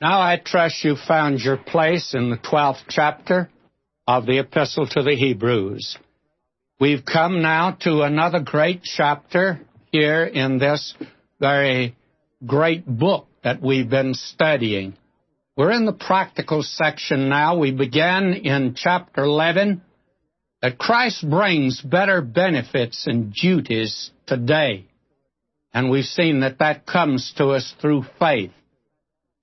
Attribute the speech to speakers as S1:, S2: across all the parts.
S1: Now I trust you found your place in the 12th chapter of the Epistle to the Hebrews. We've come now to another great chapter here in this very great book that we've been studying. We're in the practical section now. We began in chapter 11 that Christ brings better benefits and duties today. And we've seen that that comes to us through faith.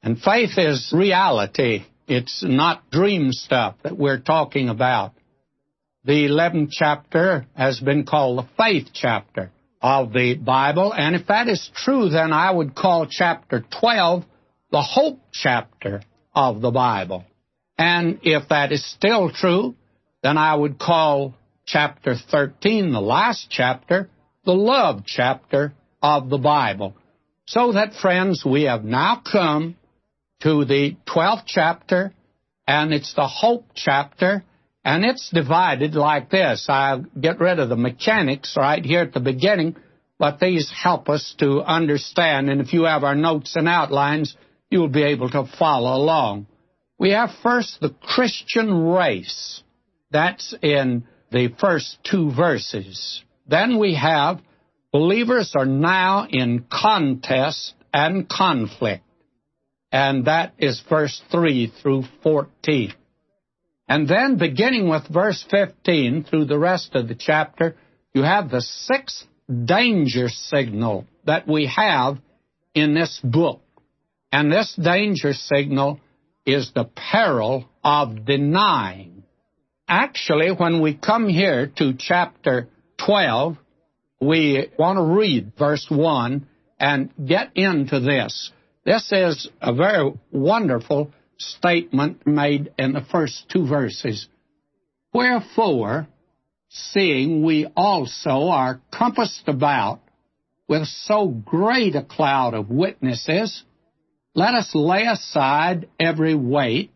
S1: And faith is reality. It's not dream stuff that we're talking about. The 11th chapter has been called the faith chapter of the Bible. And if that is true, then I would call chapter 12 the hope chapter of the Bible. And if that is still true, then I would call chapter 13, the last chapter, the love chapter of the Bible. So that, friends, we have now come to the 12th chapter, and it's the hope chapter, and it's divided like this. I'll get rid of the mechanics right here at the beginning, but these help us to understand, and if you have our notes and outlines, you'll be able to follow along. We have first the Christian race. That's in the first two verses. Then we have believers are now in contest and conflict and that is verse 3 through 14. And then beginning with verse 15 through the rest of the chapter, you have the sixth danger signal that we have in this book. And this danger signal is the peril of denying. Actually, when we come here to chapter 12, we want to read verse 1 and get into this. This is a very wonderful statement made in the first two verses. Wherefore, seeing we also are compassed about with so great a cloud of witnesses, let us lay aside every weight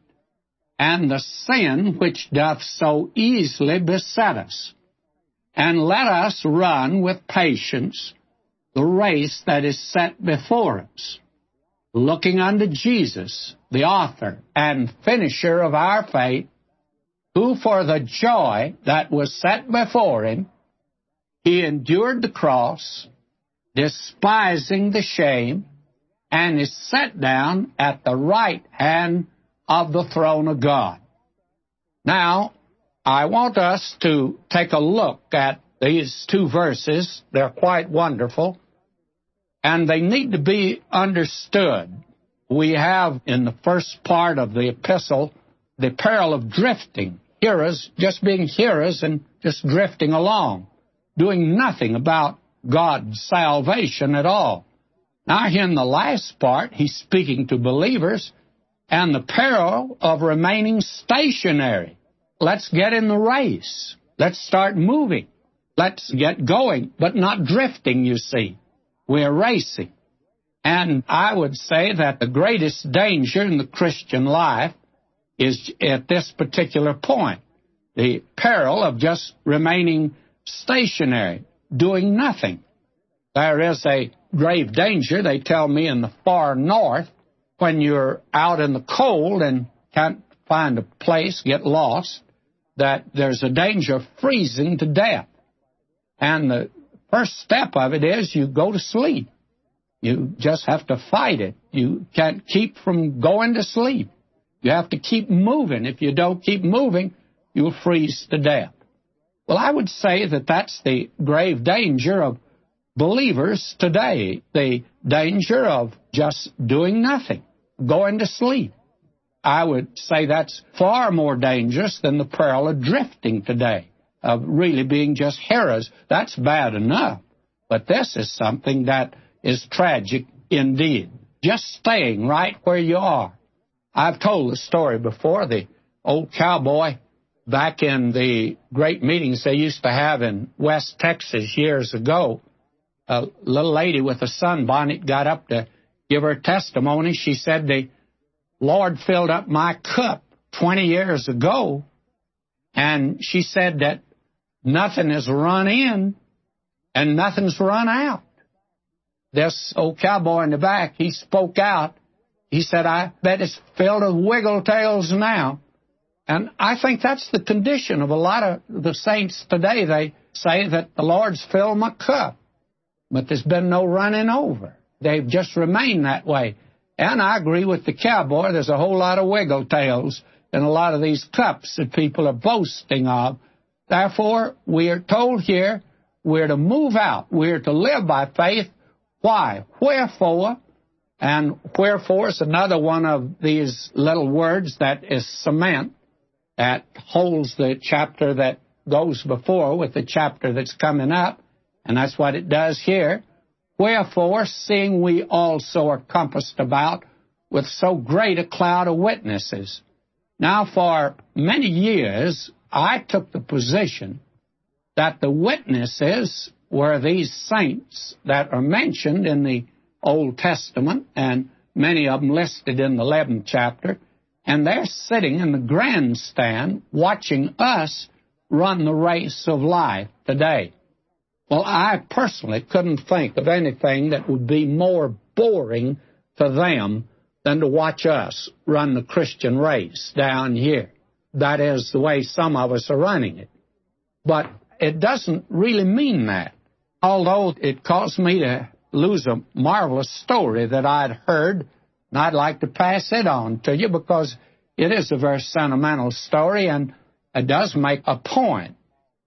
S1: and the sin which doth so easily beset us, and let us run with patience the race that is set before us looking unto Jesus, the author and finisher of our faith, who for the joy that was set before him, he endured the cross, despising the shame, and is set down at the right hand of the throne of God. Now, I want us to take a look at these two verses. They're quite wonderful and they need to be understood. We have in the first part of the epistle the peril of drifting, hearers just being hearers and just drifting along, doing nothing about God's salvation at all. Now, here in the last part, he's speaking to believers and the peril of remaining stationary. Let's get in the race. Let's start moving. Let's get going, but not drifting, you see. We're racing. And I would say that the greatest danger in the Christian life is at this particular point the peril of just remaining stationary, doing nothing. There is a grave danger, they tell me, in the far north when you're out in the cold and can't find a place, get lost, that there's a danger of freezing to death. And the First step of it is you go to sleep. You just have to fight it. You can't keep from going to sleep. You have to keep moving. If you don't keep moving, you'll freeze to death. Well, I would say that that's the grave danger of believers today. The danger of just doing nothing, going to sleep. I would say that's far more dangerous than the peril of drifting today of really being just hearers. That's bad enough. But this is something that is tragic indeed. Just staying right where you are. I've told the story before. The old cowboy back in the great meetings they used to have in West Texas years ago, a little lady with a sunbonnet got up to give her testimony. She said, The Lord filled up my cup 20 years ago. And she said that Nothing is run in and nothing's run out. This old cowboy in the back, he spoke out. He said, I bet it's filled with wiggle tails now. And I think that's the condition of a lot of the saints today. They say that the Lord's filled my cup, but there's been no running over. They've just remained that way. And I agree with the cowboy. There's a whole lot of wiggle tails in a lot of these cups that people are boasting of. Therefore, we are told here we're to move out. We're to live by faith. Why? Wherefore? And wherefore is another one of these little words that is cement that holds the chapter that goes before with the chapter that's coming up. And that's what it does here. Wherefore, seeing we also are compassed about with so great a cloud of witnesses. Now, for many years, I took the position that the witnesses were these saints that are mentioned in the Old Testament, and many of them listed in the 11th chapter, and they're sitting in the grandstand watching us run the race of life today. Well, I personally couldn't think of anything that would be more boring to them than to watch us run the Christian race down here. That is the way some of us are running it. But it doesn't really mean that. Although it caused me to lose a marvelous story that I'd heard, and I'd like to pass it on to you because it is a very sentimental story and it does make a point.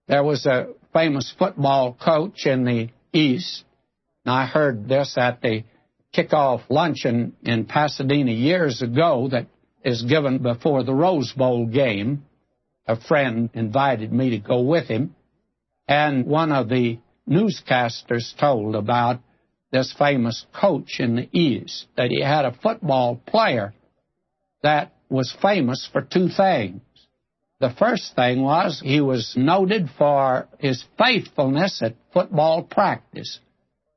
S1: There was a famous football coach in the East. And I heard this at the kickoff luncheon in Pasadena years ago that is given before the Rose Bowl game. A friend invited me to go with him. And one of the newscasters told about this famous coach in the East that he had a football player that was famous for two things. The first thing was he was noted for his faithfulness at football practice.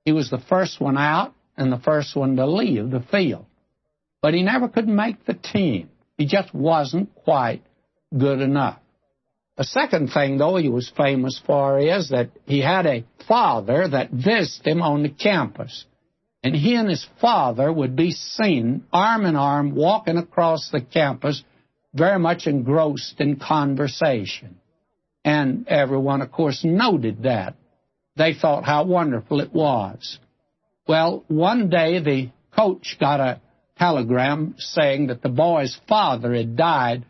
S1: He was the first one out and the first one to leave the field. But he never could make the team. He just wasn't quite good enough. The second thing, though, he was famous for is that he had a father that visited him on the campus. And he and his father would be seen arm in arm walking across the campus very much engrossed in conversation. And everyone, of course, noted that. They thought how wonderful it was. Well, one day the coach got a telegram saying that the boy's father had died,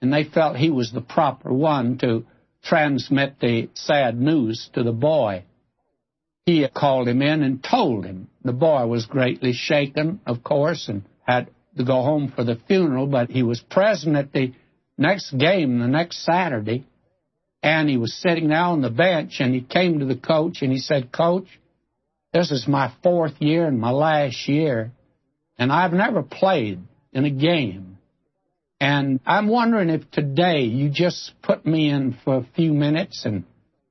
S1: and they felt he was the proper one to transmit the sad news to the boy. He called him in and told him. The boy was greatly shaken, of course, and had to go home for the funeral, but he was present at the next game the next Saturday, and he was sitting there on the bench, and he came to the coach and he said, Coach, this is my fourth year and my last year, and I've never played in a game. And I'm wondering if today you just put me in for a few minutes and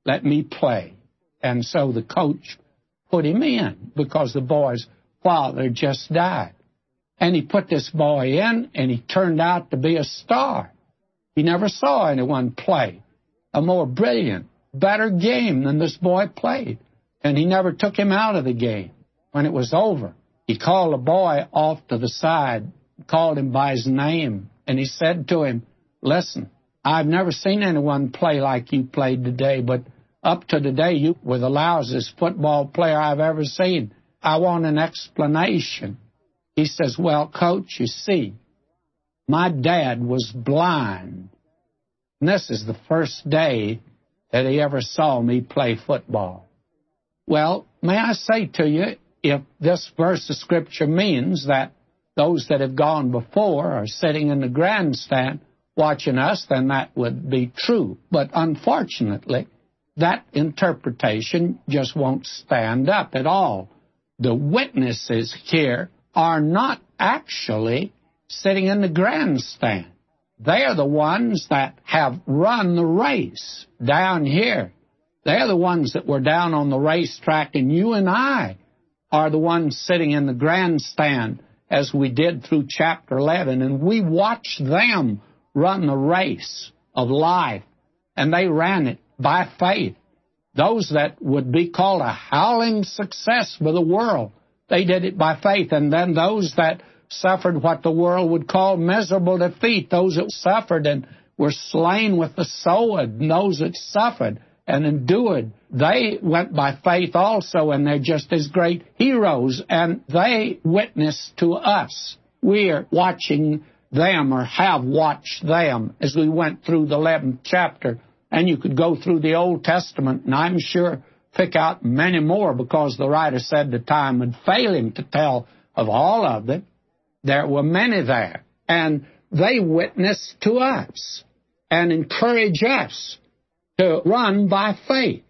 S1: let me play. And so the coach put him in because the boy's father just died. And he put this boy in, and he turned out to be a star. He never saw anyone play a more brilliant, better game than this boy played. And he never took him out of the game. When it was over, he called a boy off to the side, called him by his name, and he said to him, Listen, I've never seen anyone play like you played today, but up to today, you were the loudest football player I've ever seen. I want an explanation. He says, Well, coach, you see, my dad was blind. And this is the first day that he ever saw me play football. Well, may I say to you, if this verse of Scripture means that those that have gone before are sitting in the grandstand watching us, then that would be true. But unfortunately, that interpretation just won't stand up at all. The witnesses here are not actually sitting in the grandstand. They're the ones that have run the race down here. They're the ones that were down on the racetrack, and you and I are the ones sitting in the grandstand as we did through chapter 11, and we watched them run the race of life, and they ran it by faith. Those that would be called a howling success for the world they did it by faith. And then those that suffered what the world would call miserable defeat. Those that suffered and were slain with the sword, and those that suffered and endured, they went by faith also, and they're just as great heroes, and they witness to us. We're watching them or have watched them as we went through the 11th chapter. And you could go through the Old Testament, and I'm sure pick out many more because the writer said the time would fail him to tell of all of them. There were many there. And they witness to us and encourage us to run by faith,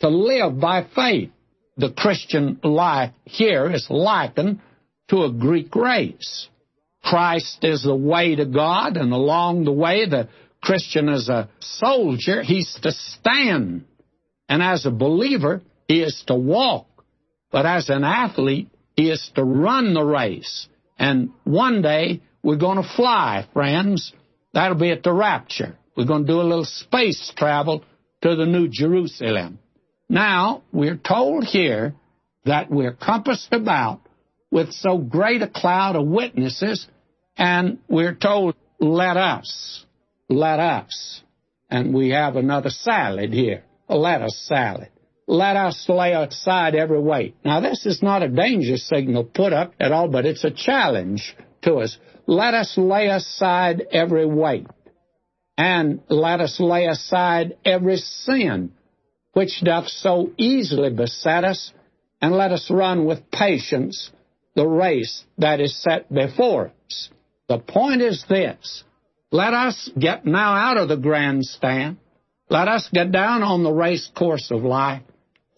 S1: to live by faith. The Christian life here is likened to a Greek race. Christ is the way to God, and along the way, the Christian is a soldier. He's to stand. And as a believer, he is to walk. But as an athlete, he is to run the race. And one day, we're going to fly, friends. That'll be at the rapture. We're going to do a little space travel to the New Jerusalem. Now, we're told here that we're compassed about with so great a cloud of witnesses, and we're told, let us, let us. And we have another salad here, a lettuce salad. Let us lay aside every weight. Now, this is not a danger signal put up at all, but it's a challenge to us. Let us lay aside every weight, and let us lay aside every sin which doth so easily beset us, and let us run with patience the race that is set before us. The point is this let us get now out of the grandstand. Let us get down on the race course of life.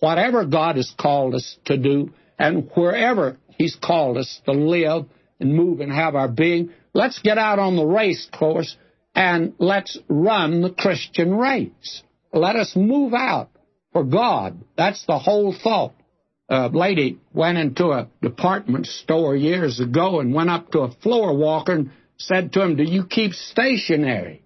S1: Whatever God has called us to do, and wherever He's called us to live and move and have our being, let's get out on the race course and let's run the Christian race. Let us move out for God. That's the whole thought a lady went into a department store years ago and went up to a floor walker and said to him, Do you keep stationary?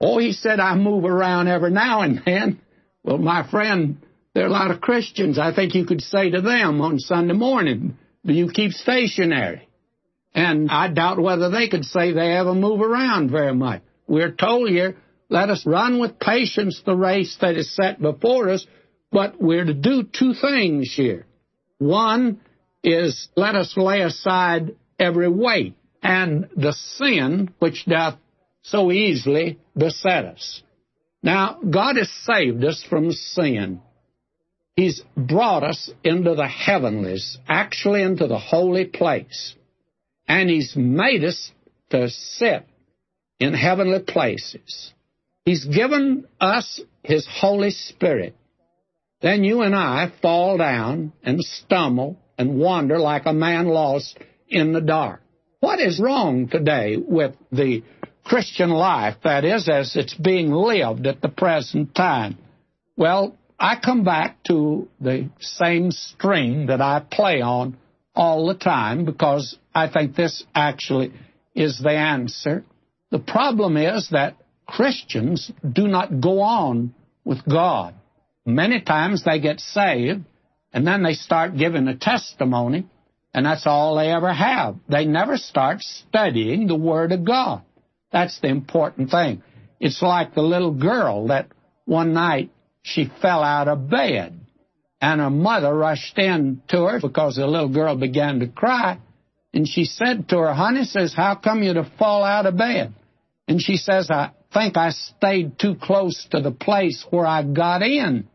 S1: Oh, he said, I move around every now and then. Well, my friend, there are a lot of Christians. I think you could say to them on Sunday morning, Do you keep stationary? And I doubt whether they could say they ever move around very much. We're told here, let us run with patience the race that is set before us, but we're to do two things here. One is let us lay aside every weight and the sin which doth so easily beset us. Now, God has saved us from sin. He's brought us into the heavenlies, actually into the holy place. And He's made us to sit in heavenly places. He's given us His Holy Spirit then you and I fall down and stumble and wander like a man lost in the dark. What is wrong today with the Christian life, that is, as it's being lived at the present time? Well, I come back to the same string that I play on all the time because I think this actually is the answer. The problem is that Christians do not go on with God. Many times they get saved and then they start giving a testimony, and that's all they ever have. They never start studying the Word of God. That's the important thing. It's like the little girl that one night she fell out of bed, and her mother rushed in to her because the little girl began to cry, and she said to her, Honey, says, How come you to fall out of bed? And she says, I think I stayed too close to the place where I got in.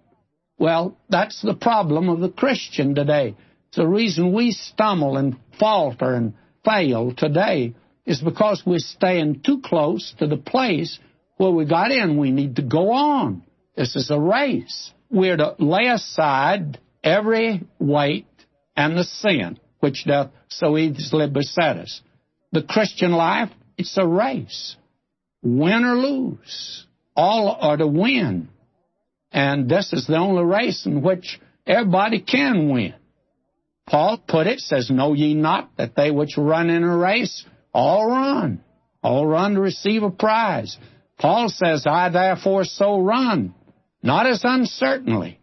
S1: Well, that's the problem of the Christian today. The reason we stumble and falter and fail today is because we're staying too close to the place where we got in. We need to go on. This is a race. We're to lay aside every weight and the sin which doth so easily beset us. The Christian life, it's a race. Win or lose. All are to win. And this is the only race in which everybody can win. Paul put it, says, Know ye not that they which run in a race all run, all run to receive a prize. Paul says, I therefore so run, not as uncertainly.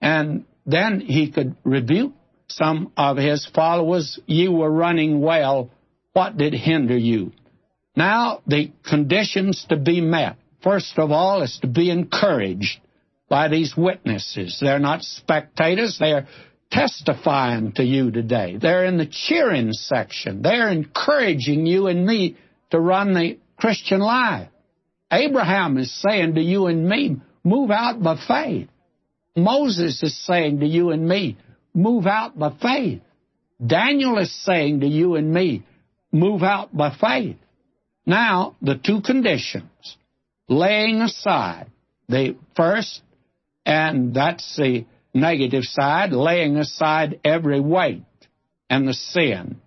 S1: And then he could rebuke some of his followers, ye were running well What did hinder you? Now, the conditions to be met, first of all, is to be encouraged by these witnesses. They're not spectators, they're testifying to you today. They're in the cheering section. They're encouraging you and me to run the Christian life. Abraham is saying to you and me, move out by faith. Moses is saying to you and me, move out by faith. Daniel is saying to you and me, move out by faith. Now, the two conditions, laying aside the first, and that's the negative side, laying aside every weight and the sin.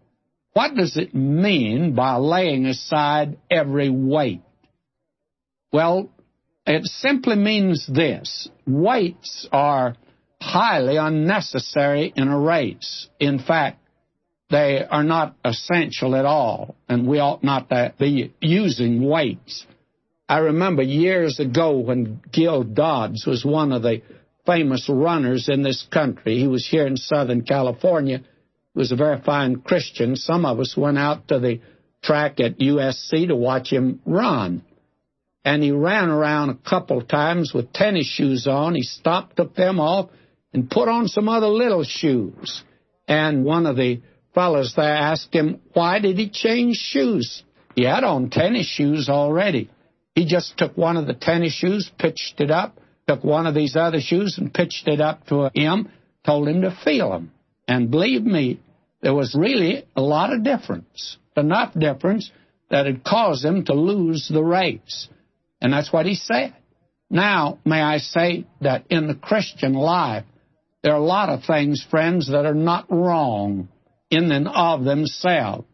S1: What does it mean by laying aside every weight? Well, it simply means this. Weights are highly unnecessary in a race. In fact, they are not essential at all, and we ought not to be using weights. I remember years ago when Gil Dodds was one of the famous runners in this country. He was here in Southern California. He was a very fine Christian. Some of us went out to the track at USC to watch him run. And he ran around a couple times with tennis shoes on. He stopped, took them off, and put on some other little shoes. And one of the fellows there asked him, why did he change shoes? He had on tennis shoes already. He just took one of the tennis shoes, pitched it up, took one of these other shoes and pitched it up to him, told him to feel them. And believe me, there was really a lot of difference, enough difference that it caused him to lose the race. And that's what he said. Now, may I say that in the Christian life, there are a lot of things, friends, that are not wrong in and of themselves.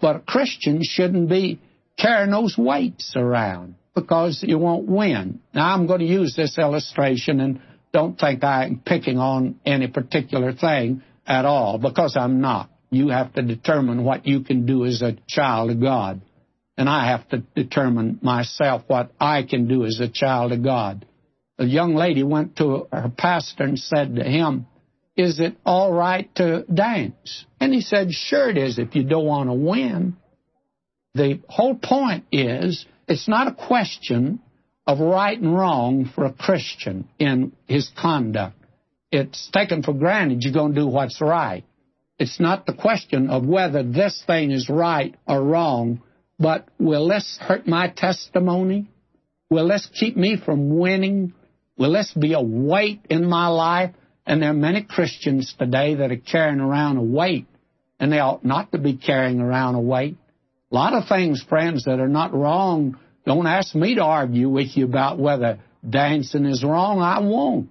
S1: But a Christian shouldn't be carrying those weights around because you won't win. Now, I'm going to use this illustration and don't think I'm picking on any particular thing at all because I'm not. You have to determine what you can do as a child of God. And I have to determine myself what I can do as a child of God. A young lady went to her pastor and said to him, Is it all right to dance? And he said, Sure it is if you don't want to win. The whole point is it's not a question of right and wrong for a Christian in his conduct. It's taken for granted you're going to do what's right. It's not the question of whether this thing is right or wrong, but will this hurt my testimony? Will this keep me from winning? Will this be a weight in my life? And there are many Christians today that are carrying around a weight, and they ought not to be carrying around a weight. A lot of things, friends, that are not wrong. Don't ask me to argue with you about whether dancing is wrong. I won't.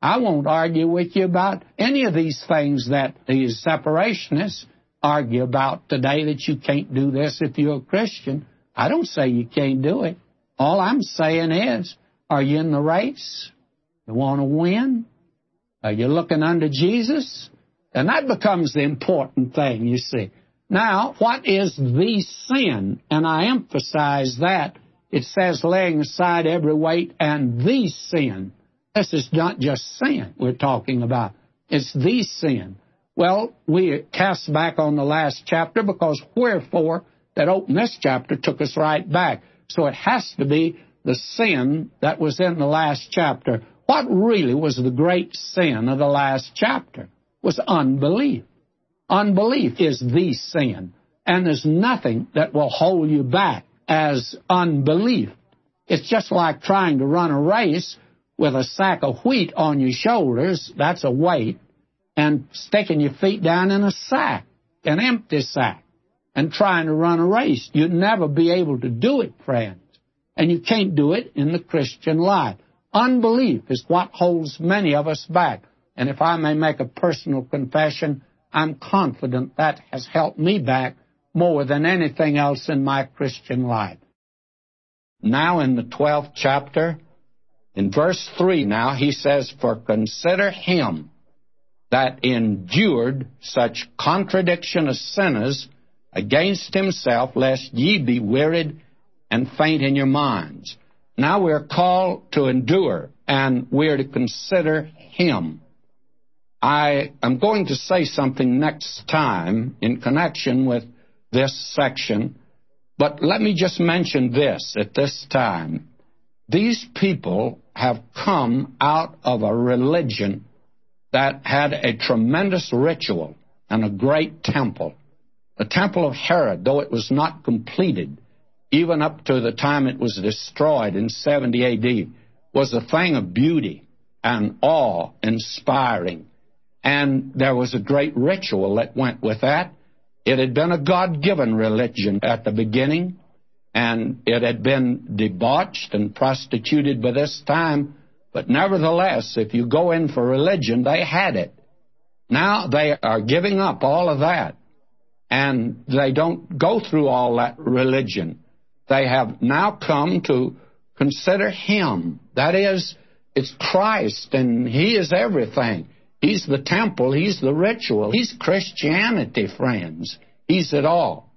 S1: I won't argue with you about any of these things that these separationists argue about today that you can't do this if you're a Christian. I don't say you can't do it. All I'm saying is, are you in the race? You want to win? Are you looking unto Jesus? And that becomes the important thing, you see. Now, what is the sin? And I emphasize that. It says laying aside every weight and the sin. This is not just sin we're talking about. It's the sin. Well, we cast back on the last chapter because wherefore that opened this chapter took us right back. So it has to be the sin that was in the last chapter. What really was the great sin of the last chapter was unbelief. Unbelief is the sin, and there's nothing that will hold you back as unbelief. It's just like trying to run a race with a sack of wheat on your shoulders, that's a weight, and sticking your feet down in a sack, an empty sack, and trying to run a race. You'd never be able to do it, friends. And you can't do it in the Christian life. Unbelief is what holds many of us back. And if I may make a personal confession, I'm confident that has helped me back more than anything else in my Christian life. Now in the 12th chapter, in verse 3 now, he says, For consider him that endured such contradiction of sinners against himself, lest ye be wearied and faint in your minds. Now we're called to endure, and we're to consider him. I am going to say something next time in connection with this section, but let me just mention this at this time. These people have come out of a religion that had a tremendous ritual and a great temple. The temple of Herod, though it was not completed, even up to the time it was destroyed in 70 AD, was a thing of beauty and awe inspiring. And there was a great ritual that went with that. It had been a God given religion at the beginning, and it had been debauched and prostituted by this time. But nevertheless, if you go in for religion, they had it. Now they are giving up all of that, and they don't go through all that religion. They have now come to consider Him. That is, it's Christ, and He is everything. He's the temple, He's the ritual, He's Christianity, friends. He's it all.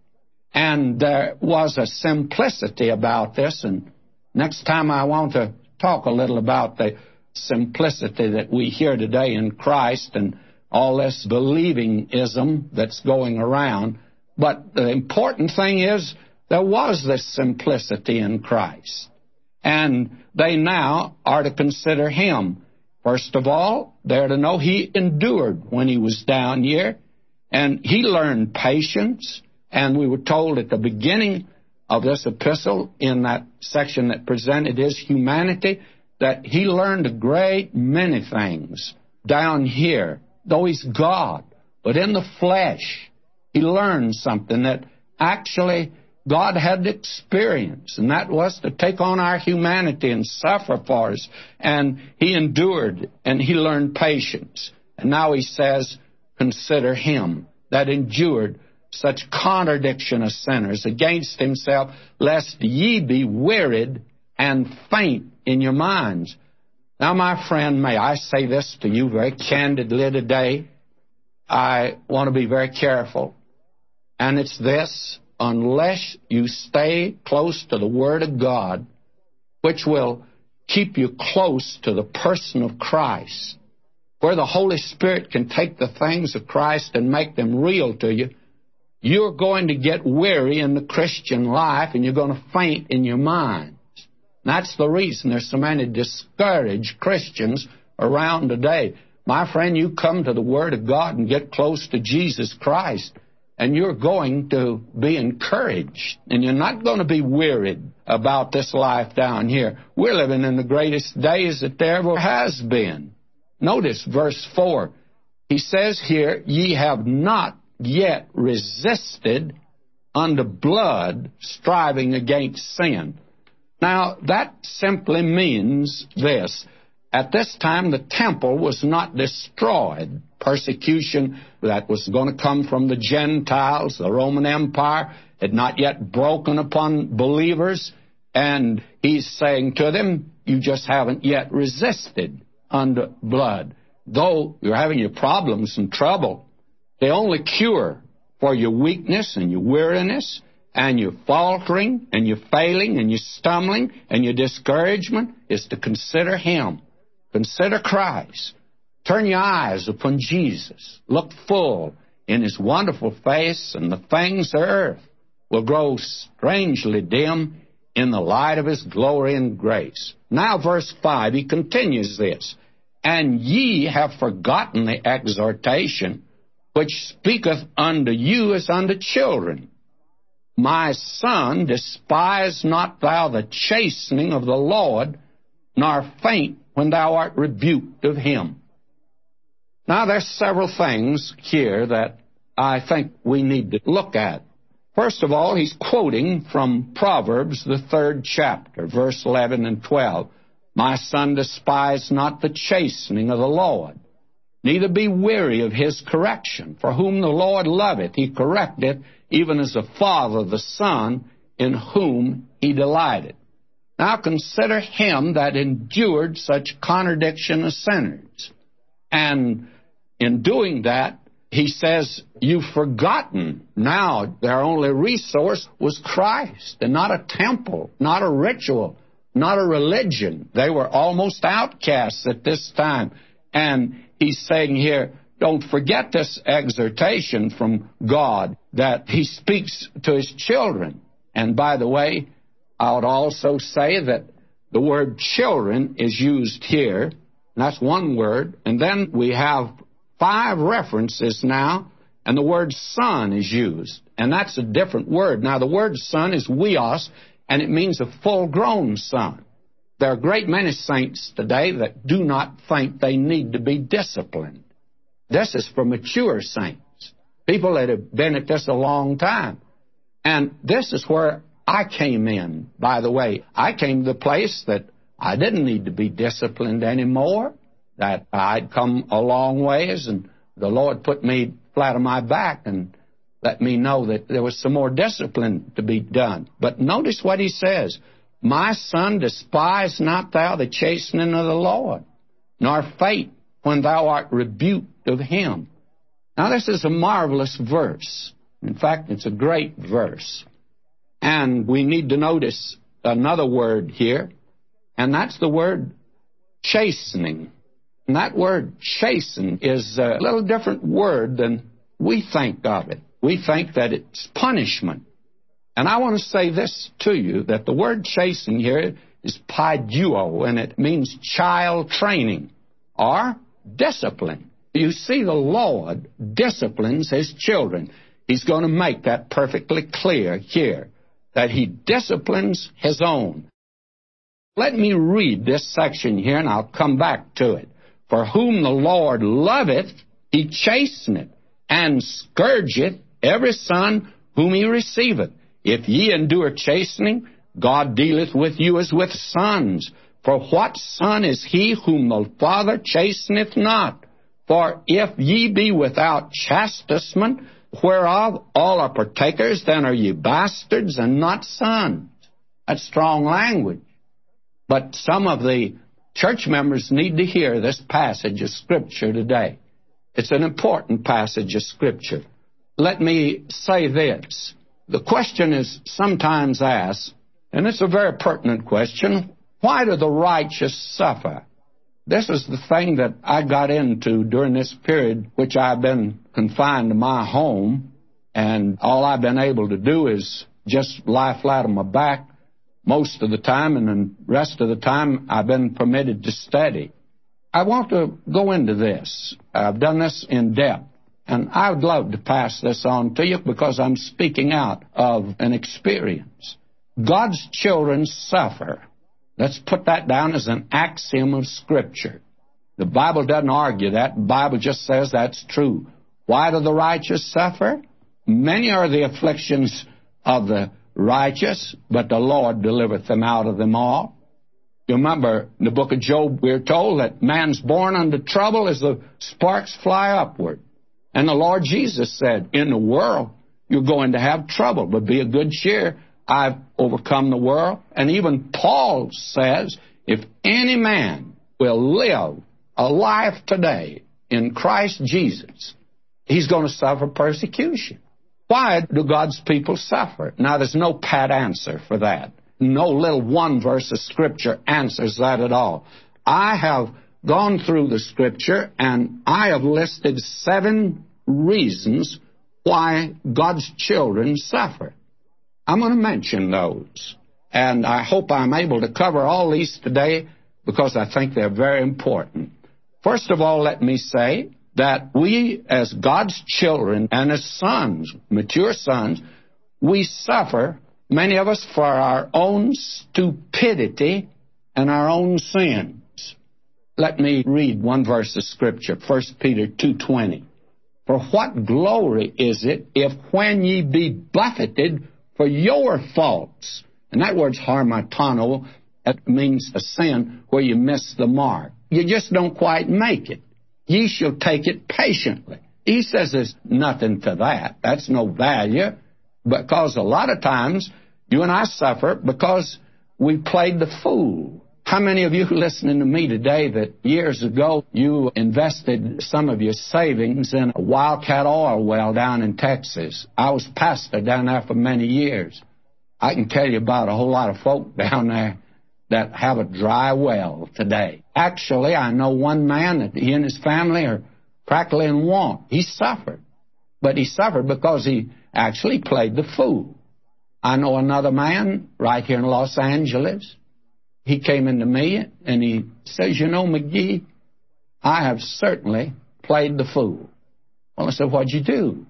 S1: And there was a simplicity about this, and next time I want to talk a little about the simplicity that we hear today in Christ and all this believingism that's going around. But the important thing is there was this simplicity in Christ. And they now are to consider him. First of all, they're to know he endured when he was down here, and he learned patience. And we were told at the beginning of this epistle, in that section that presented his humanity, that he learned a great many things down here, though he's God. But in the flesh, he learned something that actually God had experience, and that was to take on our humanity and suffer for us. And He endured, and He learned patience. And now He says, Consider Him that endured such contradiction of sinners against Himself, lest ye be wearied and faint in your minds. Now, my friend, may I say this to you very candidly today? I want to be very careful. And it's this unless you stay close to the Word of God, which will keep you close to the person of Christ, where the Holy Spirit can take the things of Christ and make them real to you, you're going to get weary in the Christian life and you're going to faint in your minds. That's the reason there's so many discouraged Christians around today. My friend, you come to the Word of God and get close to Jesus Christ and you're going to be encouraged and you're not going to be wearied about this life down here. We're living in the greatest days that there ever has been. Notice verse 4. He says here, Ye have not yet resisted unto blood, striving against sin. Now, that simply means this at this time, the temple was not destroyed. Persecution that was going to come from the Gentiles, the Roman Empire, had not yet broken upon believers. And he's saying to them, You just haven't yet resisted under blood. Though you're having your problems and trouble, the only cure for your weakness and your weariness and your faltering and your failing and your stumbling and your discouragement is to consider Him Consider Christ. Turn your eyes upon Jesus. Look full in his wonderful face, and the things of earth will grow strangely dim in the light of his glory and grace. Now, verse 5, he continues this And ye have forgotten the exhortation which speaketh unto you as unto children. My son, despise not thou the chastening of the Lord, nor faint when thou art rebuked of him. Now, there's several things here that I think we need to look at. First of all, he's quoting from Proverbs, the third chapter, verse 11 and 12. My son, despise not the chastening of the Lord, neither be weary of his correction. For whom the Lord loveth, he correcteth, even as a father the son in whom he delighteth. Now consider him that endured such contradiction of sinners. And in doing that, he says, You've forgotten. Now their only resource was Christ, and not a temple, not a ritual, not a religion. They were almost outcasts at this time. And he's saying here, don't forget this exhortation from God that He speaks to His children. And by the way, I would also say that the word children is used here. That's one word. And then we have five references now, and the word son is used. And that's a different word. Now, the word son is huios, and it means a full grown son. There are a great many saints today that do not think they need to be disciplined. This is for mature saints, people that have been at this a long time. And this is where I came in, by the way. I came to the place that I didn't need to be disciplined anymore, that I'd come a long ways, and the Lord put me flat on my back and let me know that there was some more discipline to be done. But notice what he says My son, despise not thou the chastening of the Lord, nor faint when thou art rebuked of him. Now, this is a marvelous verse. In fact, it's a great verse. And we need to notice another word here, and that's the word chastening. And that word chasten is a little different word than we think of it. We think that it's punishment. And I want to say this to you that the word chasten here is paideuo, and it means child training or discipline. You see, the Lord disciplines His children. He's going to make that perfectly clear here that He disciplines His own. Let me read this section here and I'll come back to it. For whom the Lord loveth, He chasteneth and scourgeth every son whom He receiveth. If ye endure chastening, God dealeth with you as with sons. For what son is he whom the Father chasteneth not? For if ye be without chastisement, whereof all are partakers, then are ye bastards and not sons. That's strong language. But some of the church members need to hear this passage of Scripture today. It's an important passage of Scripture. Let me say this. The question is sometimes asked, and it's a very pertinent question why do the righteous suffer? This is the thing that I got into during this period, which I've been confined to my home, and all I've been able to do is just lie flat on my back most of the time, and the rest of the time I've been permitted to study. I want to go into this. I've done this in depth, and I would love to pass this on to you because I'm speaking out of an experience. God's children suffer Let's put that down as an axiom of Scripture. The Bible doesn't argue that. The Bible just says that's true. Why do the righteous suffer? Many are the afflictions of the righteous, but the Lord delivereth them out of them all. You remember in the book of Job, we're told that man's born unto trouble as the sparks fly upward. And the Lord Jesus said, In the world, you're going to have trouble, but be of good cheer. I've overcome the world. And even Paul says, if any man will live a life today in Christ Jesus, he's going to suffer persecution. Why do God's people suffer? Now, there's no pat answer for that. No little one verse of Scripture answers that at all. I have gone through the Scripture and I have listed seven reasons why God's children suffer. I'm going to mention those. And I hope I'm able to cover all these today because I think they're very important. First of all, let me say that we, as God's children and as sons, mature sons, we suffer, many of us, for our own stupidity and our own sins. Let me read one verse of Scripture, 1 Peter 2.20. For what glory is it if when ye be buffeted for your faults. And that word's hamartano. That means a sin where you miss the mark. You just don't quite make it. Ye shall take it patiently. He says there's nothing to that. That's no value. Because a lot of times you and I suffer because we played the fool. How many of you listening to me today that years ago you invested some of your savings in a wildcat oil well down in Texas? I was pastor down there for many years. I can tell you about a whole lot of folk down there that have a dry well today. Actually, I know one man that he and his family are practically in want. He suffered. But he suffered because he actually played the fool. I know another man right here in Los Angeles. He came into me and he says, You know, McGee, I have certainly played the fool. Well, I said, What'd you do?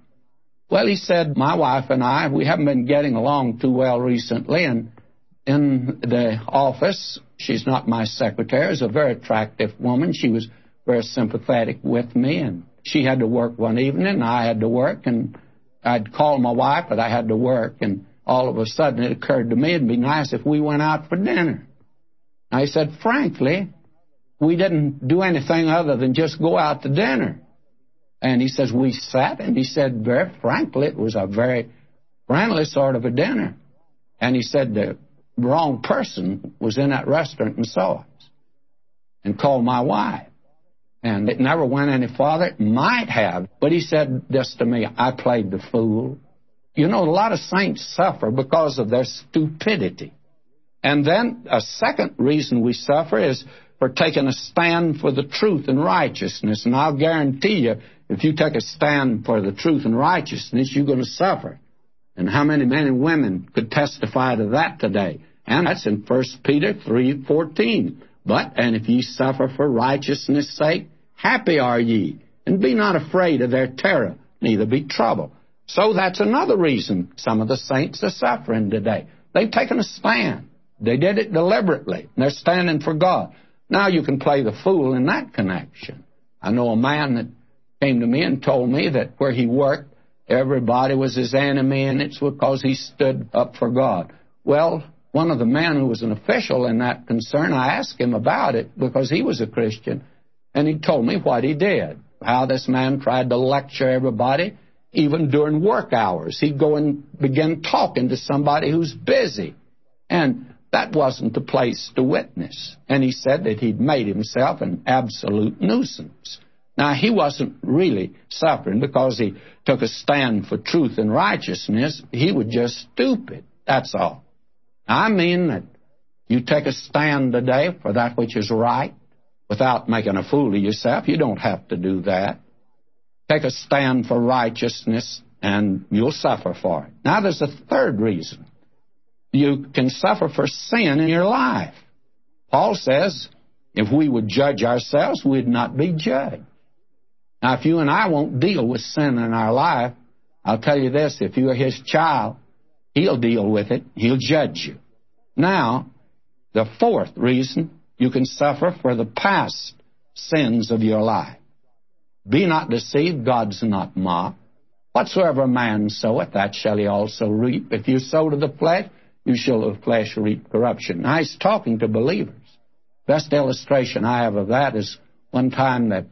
S1: Well, he said, My wife and I, we haven't been getting along too well recently, and in the office, she's not my secretary, is a very attractive woman. She was very sympathetic with me, and she had to work one evening, and I had to work, and I'd called my wife, but I had to work, and all of a sudden it occurred to me it'd be nice if we went out for dinner. I said, frankly, we didn't do anything other than just go out to dinner. And he says, we sat, and he said, very frankly, it was a very friendly sort of a dinner. And he said, the wrong person was in that restaurant and saw us and called my wife. And it never went any farther. It might have. But he said this to me I played the fool. You know, a lot of saints suffer because of their stupidity. And then a second reason we suffer is for taking a stand for the truth and righteousness. And I'll guarantee you, if you take a stand for the truth and righteousness, you're going to suffer. And how many men and women could testify to that today? And that's in 1 Peter 3:14. But and if ye suffer for righteousness' sake, happy are ye, and be not afraid of their terror, neither be troubled. So that's another reason some of the saints are suffering today. They've taken a stand. They did it deliberately. They're standing for God. Now you can play the fool in that connection. I know a man that came to me and told me that where he worked, everybody was his enemy, and it's because he stood up for God. Well, one of the men who was an official in that concern, I asked him about it because he was a Christian, and he told me what he did. How this man tried to lecture everybody, even during work hours. He'd go and begin talking to somebody who's busy. And that wasn't the place to witness. And he said that he'd made himself an absolute nuisance. Now, he wasn't really suffering because he took a stand for truth and righteousness. He was just stupid. That's all. I mean that you take a stand today for that which is right without making a fool of yourself. You don't have to do that. Take a stand for righteousness and you'll suffer for it. Now, there's a third reason you can suffer for sin in your life. Paul says, if we would judge ourselves, we'd not be judged. Now, if you and I won't deal with sin in our life, I'll tell you this if you are his child, he'll deal with it, he'll judge you. Now, the fourth reason you can suffer for the past sins of your life. Be not deceived, God's not mocked. Whatsoever man soweth, that shall he also reap. If you sow to the flesh, you shall of flesh reap corruption. Now he's talking to believers. Best illustration I have of that is one time that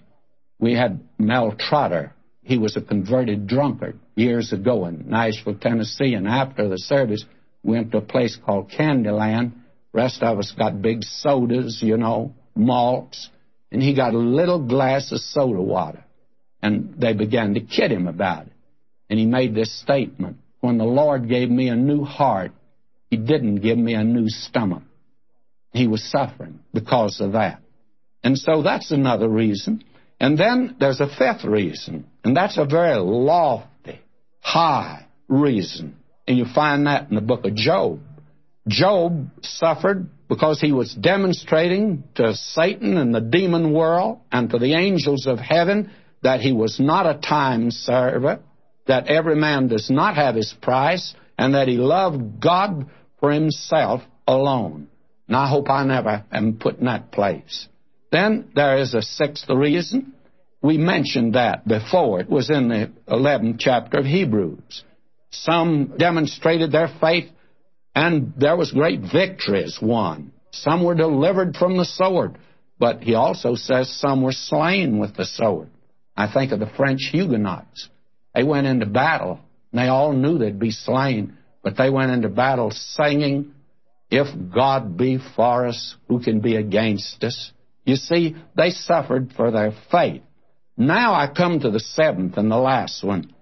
S1: we had Mel Trotter. He was a converted drunkard years ago in Nashville, Tennessee, and after the service, we went to a place called Candyland. Rest of us got big sodas, you know, malts, and he got a little glass of soda water. And they began to kid him about it. And he made this statement When the Lord gave me a new heart, he didn't give me a new stomach. He was suffering because of that. And so that's another reason. And then there's a fifth reason, and that's a very lofty, high reason. And you find that in the book of Job. Job suffered because he was demonstrating to Satan and the demon world and to the angels of heaven that he was not a time server, that every man does not have his price, and that he loved God for himself alone. And I hope I never am put in that place. Then there is a sixth reason. We mentioned that before. It was in the 11th chapter of Hebrews. Some demonstrated their faith, and there was great victories won. Some were delivered from the sword, but he also says some were slain with the sword. I think of the French Huguenots. They went into battle, and they all knew they'd be slain, but they went into battle singing, If God be for us, who can be against us? You see, they suffered for their faith. Now I come to the seventh and the last one.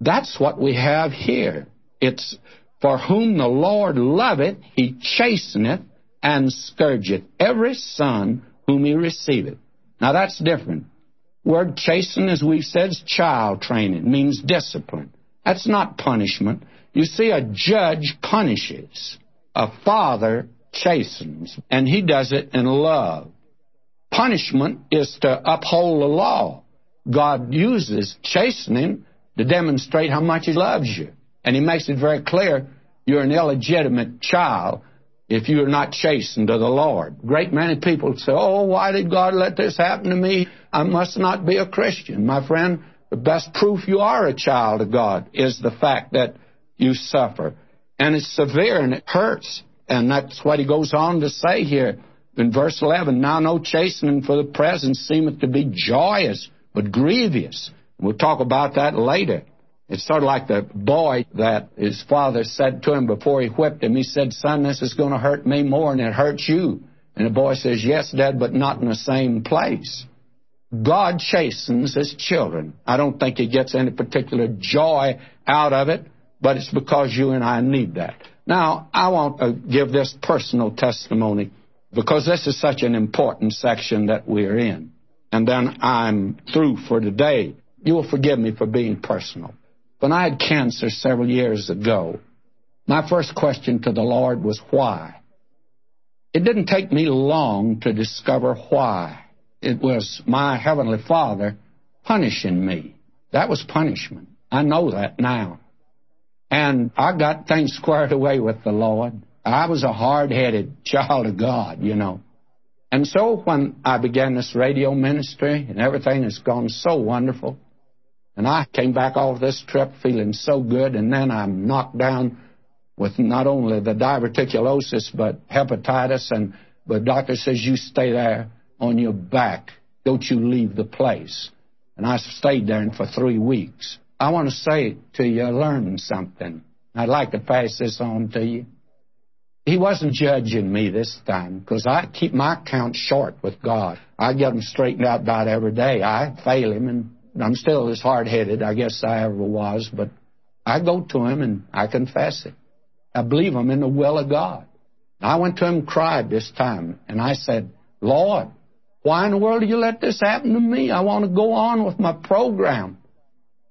S1: That's what we have here. It's for whom the Lord loveth, he chasteneth and scourgeth every son whom he receiveth. Now that's different. Word chasten, as we've said, is child training, means discipline. That's not punishment. You see, a judge punishes. A father chastens, and he does it in love. Punishment is to uphold the law. God uses chastening to demonstrate how much He loves you. And He makes it very clear you're an illegitimate child if you're not chastened to the Lord. Great many people say, Oh, why did God let this happen to me? I must not be a Christian. My friend, the best proof you are a child of God is the fact that you suffer. And it's severe and it hurts. And that's what he goes on to say here in verse 11. Now no chastening for the present seemeth to be joyous, but grievous. We'll talk about that later. It's sort of like the boy that his father said to him before he whipped him. He said, Son, this is going to hurt me more than it hurts you. And the boy says, Yes, Dad, but not in the same place. God chastens his children. I don't think he gets any particular joy out of it, but it's because you and I need that. Now, I want to give this personal testimony because this is such an important section that we're in. And then I'm through for today. You will forgive me for being personal. When I had cancer several years ago, my first question to the Lord was why. It didn't take me long to discover why. It was my Heavenly Father punishing me. That was punishment. I know that now. And I got things squared away with the Lord. I was a hard headed child of God, you know. And so when I began this radio ministry and everything has gone so wonderful, and I came back off this trip feeling so good, and then I'm knocked down with not only the diverticulosis but hepatitis, and the doctor says you stay there on your back, don't you leave the place. And I stayed there for three weeks. I want to say to you, learn something. I'd like to pass this on to you. He wasn't judging me this time because I keep my account short with God. I get them straightened out about every day. I fail him and I'm still as hard headed, I guess I ever was, but I go to him and I confess it. I believe I'm in the will of God. I went to him and cried this time, and I said, Lord, why in the world do you let this happen to me? I want to go on with my program.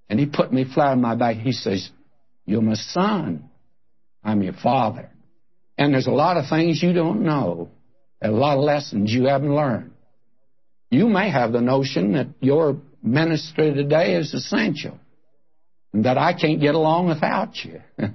S1: And he put me flat on my back. He says, You're my son. I'm your father. And there's a lot of things you don't know, a lot of lessons you haven't learned. You may have the notion that your ministry today is essential and that I can't get along without you.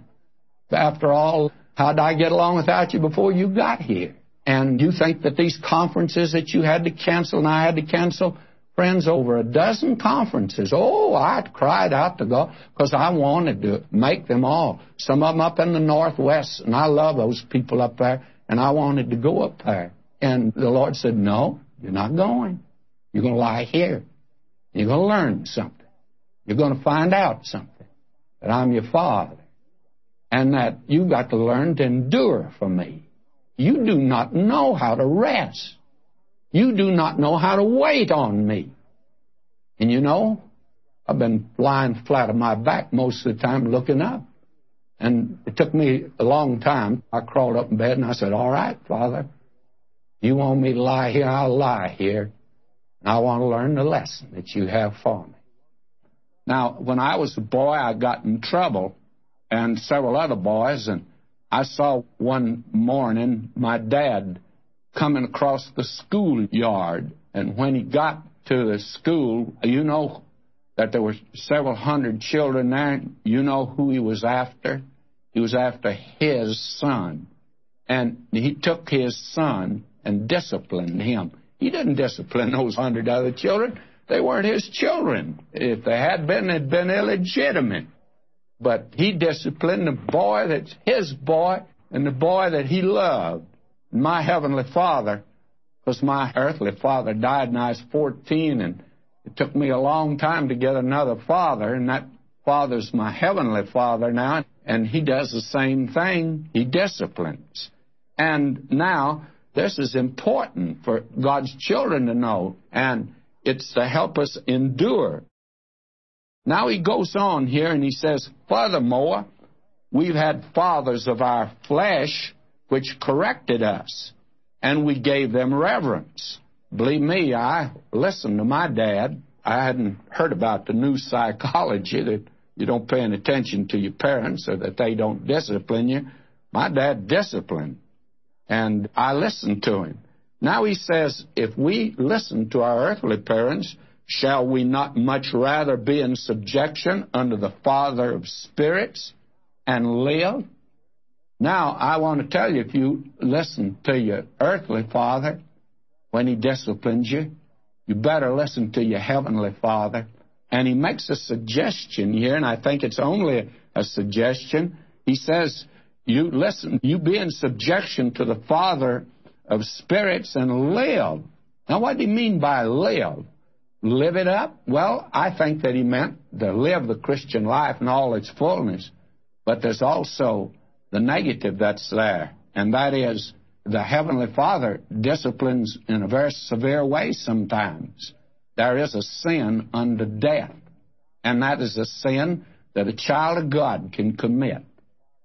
S1: After all, how did I get along without you before you got here? And you think that these conferences that you had to cancel and I had to cancel, friends, over a dozen conferences. Oh, I cried out to God because I wanted to make them all. Some of them up in the Northwest, and I love those people up there, and I wanted to go up there. And the Lord said, No, you're not going. You're going to lie here. You're going to learn something. You're going to find out something. That I'm your father. And that you've got to learn to endure for me. You do not know how to rest. You do not know how to wait on me. And you know, I've been lying flat on my back most of the time looking up. And it took me a long time. I crawled up in bed and I said, All right, Father, you want me to lie here? I'll lie here. And I want to learn the lesson that you have for me. Now, when I was a boy, I got in trouble, and several other boys, and I saw one morning my dad coming across the schoolyard, and when he got to the school, you know that there were several hundred children there. You know who he was after? He was after his son. And he took his son and disciplined him. He didn't discipline those hundred other children. They weren't his children. If they had been, they'd been illegitimate. But he disciplined the boy that's his boy and the boy that he loved. My heavenly father, because my earthly father died when I was 14, and it took me a long time to get another father, and that father's my heavenly father now, and he does the same thing. He disciplines. And now, this is important for God's children to know, and it's to help us endure. Now he goes on here and he says, Furthermore, we've had fathers of our flesh which corrected us, and we gave them reverence. Believe me, I listened to my dad.
S2: I hadn't heard about the new psychology that you don't pay any attention to your parents or that they don't discipline you. My dad disciplined, and I listened to him. Now he says, if we listen to our earthly parents, shall we not much rather be in subjection under the Father of spirits and live? Now, I want to tell you, if you listen to your earthly father when he disciplines you, you better listen to your heavenly father. And he makes a suggestion here, and I think it's only a suggestion. He says, You listen, you be in subjection to the Father of spirits and live. Now, what do you mean by live? Live it up? Well, I think that he meant to live the Christian life in all its fullness. But there's also the negative that's there, and that is the Heavenly Father disciplines in a very severe way sometimes. There is a sin unto death, and that is a sin that a child of God can commit.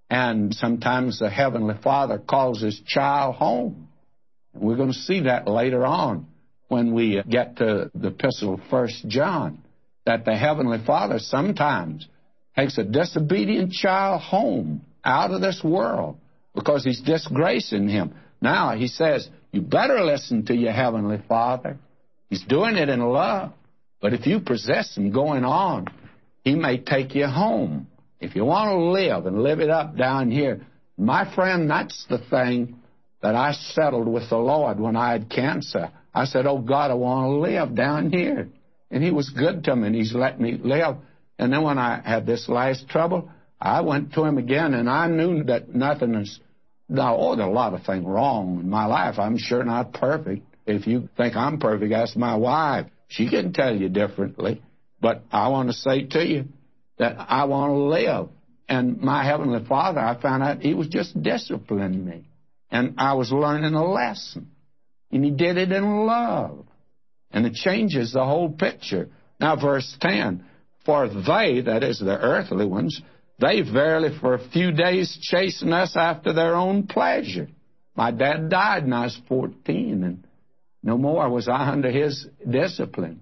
S2: And sometimes the Heavenly Father calls his child home. We're going to see that later on when we get to the epistle of First John, that the Heavenly Father sometimes takes a disobedient child home out of this world because he's disgracing him. Now he says, you better listen to your heavenly Father. He's doing it in love. But if you possess him going on, he may take you home. If you want to live and live it up down here, my friend, that's the thing that I settled with the Lord when I had cancer. I said, Oh God, I want to live down here. And he was good to me and he's let me live. And then when I had this last trouble, I went to him again, and I knew that nothing is. Now, oh, there's a lot of things wrong in my life. I'm sure not perfect. If you think I'm perfect, ask my wife. She can tell you differently. But I want to say to you that I want to live. And my Heavenly Father, I found out He was just disciplining me. And I was learning a lesson. And He did it in love. And it changes the whole picture. Now, verse 10 For they, that is the earthly ones, they verily for a few days chastened us after their own pleasure. My dad died when I was 14, and no more was I under his discipline.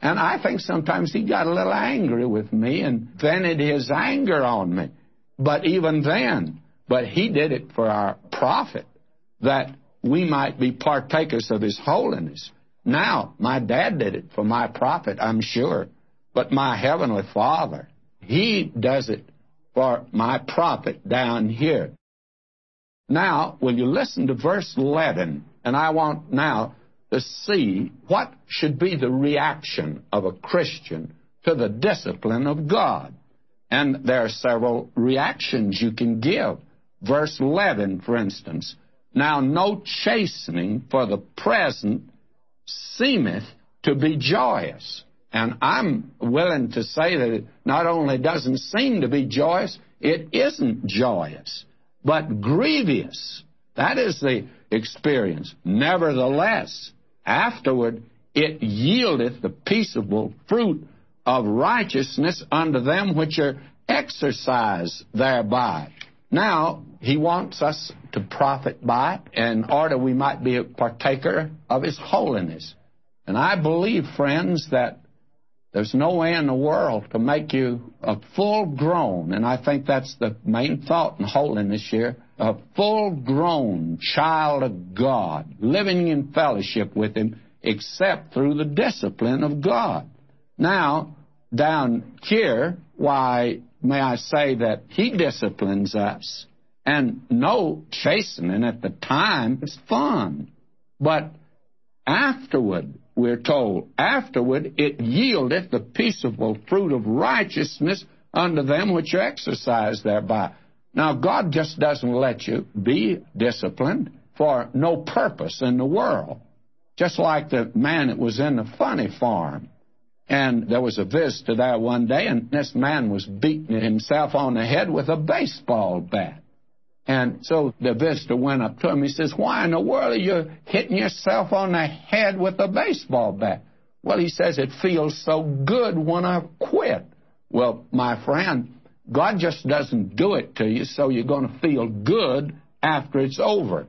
S2: And I think sometimes he got a little angry with me and vented his anger on me. But even then, but he did it for our profit, that we might be partakers of his holiness. Now, my dad did it for my profit, I'm sure. But my heavenly Father, he does it for my profit down here. Now, will you listen to verse 11? And I want now to see what should be the reaction of a Christian to the discipline of God. And there are several reactions you can give. Verse 11, for instance. Now, no chastening for the present seemeth to be joyous and I'm willing to say that it not only doesn't seem to be joyous, it isn't joyous, but grievous. That is the experience. Nevertheless, afterward it yieldeth the peaceable fruit of righteousness unto them which are exercised thereby. Now, he wants us to profit by in order we might be a partaker of his holiness. And I believe, friends, that there's no way in the world to make you a full grown, and I think that's the main thought in holiness here, a full grown child of God, living in fellowship with Him, except through the discipline of God. Now, down here, why may I say that He disciplines us? And no chastening at the time is fun. But afterward, we're told, afterward it yieldeth the peaceable fruit of righteousness unto them which are exercised thereby. Now, God just doesn't let you be disciplined for no purpose in the world. Just like the man that was in the funny farm. And there was a visitor there one day, and this man was beating himself on the head with a baseball bat. And so the visitor went up to him. He says, Why in the world are you hitting yourself on the head with a baseball bat? Well, he says, It feels so good when I quit. Well, my friend, God just doesn't do it to you so you're going to feel good after it's over.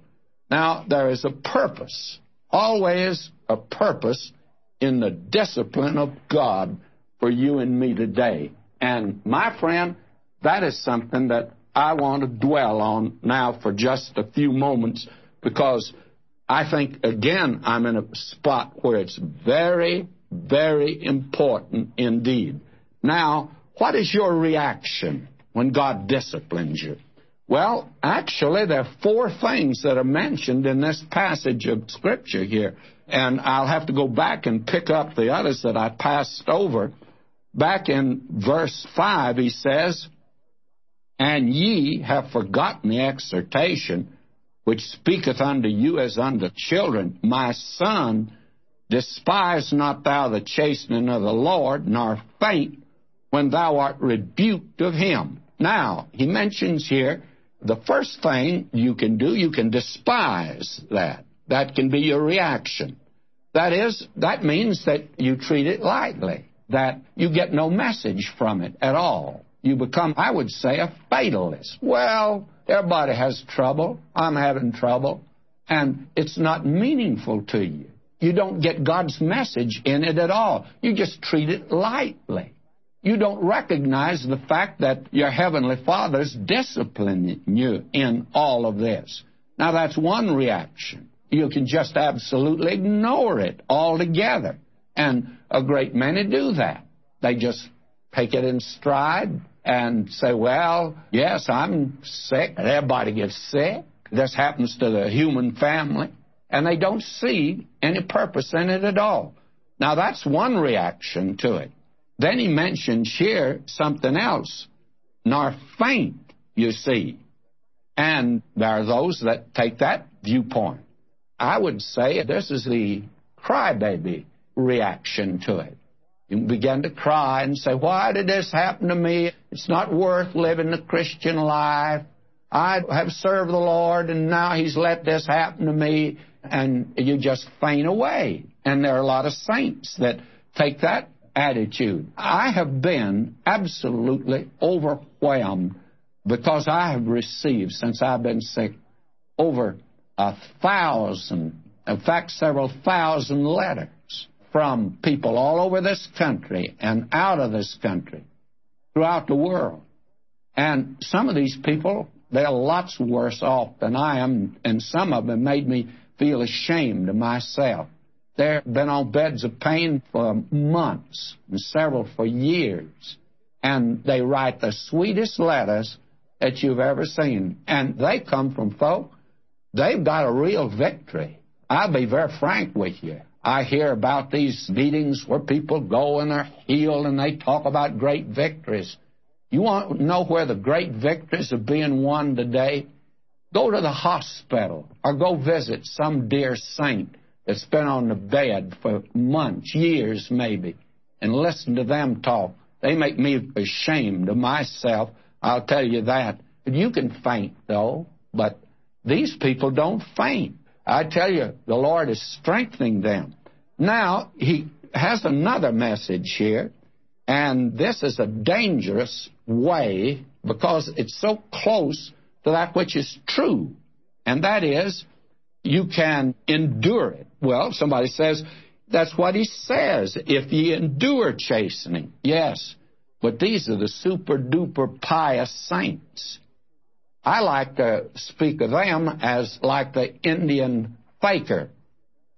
S2: Now, there is a purpose, always a purpose in the discipline of God for you and me today. And my friend, that is something that I want to dwell on now for just a few moments because I think, again, I'm in a spot where it's very, very important indeed. Now, what is your reaction when God disciplines you? Well, actually, there are four things that are mentioned in this passage of Scripture here. And I'll have to go back and pick up the others that I passed over. Back in verse 5, he says, And ye have forgotten the exhortation which speaketh unto you as unto children, My son, despise not thou the chastening of the Lord, nor faint when thou art rebuked of him. Now, he mentions here the first thing you can do, you can despise that. That can be your reaction. That is, that means that you treat it lightly, that you get no message from it at all. You become, I would say, a fatalist. Well, everybody has trouble. I'm having trouble. And it's not meaningful to you. You don't get God's message in it at all. You just treat it lightly. You don't recognize the fact that your Heavenly Father's disciplining you in all of this. Now, that's one reaction. You can just absolutely ignore it altogether. And a great many do that. They just take it in stride and say, well, yes, I'm sick. Everybody gets sick. This happens to the human family. And they don't see any purpose in it at all. Now, that's one reaction to it. Then he mentions here something else, nor faint, you see. And there are those that take that viewpoint. I would say this is the crybaby reaction to it. You begin to cry and say, Why did this happen to me? It's not worth living the Christian life. I have served the Lord and now He's let this happen to me. And you just faint away. And there are a lot of saints that take that attitude. I have been absolutely overwhelmed because I have received, since I've been sick, over a thousand, in fact, several thousand letters from people all over this country and out of this country, throughout the world. And some of these people, they're lots worse off than I am, and some of them made me feel ashamed of myself. They've been on beds of pain for months, and several for years. And they write the sweetest letters that you've ever seen. And they come from folk, they've got a real victory. I'll be very frank with you. I hear about these meetings where people go and they're healed and they talk about great victories. You want to know where the great victories are being won today? Go to the hospital or go visit some dear saint that's been on the bed for months, years maybe, and listen to them talk. They make me ashamed of myself. I'll tell you that. You can faint, though, but these people don't faint. I tell you, the Lord is strengthening them. Now, He has another message here, and this is a dangerous way because it's so close to that which is true, and that is you can endure it. Well, somebody says, that's what he says. If ye endure chastening. Yes. But these are the super duper pious saints. I like to speak of them as like the Indian faker.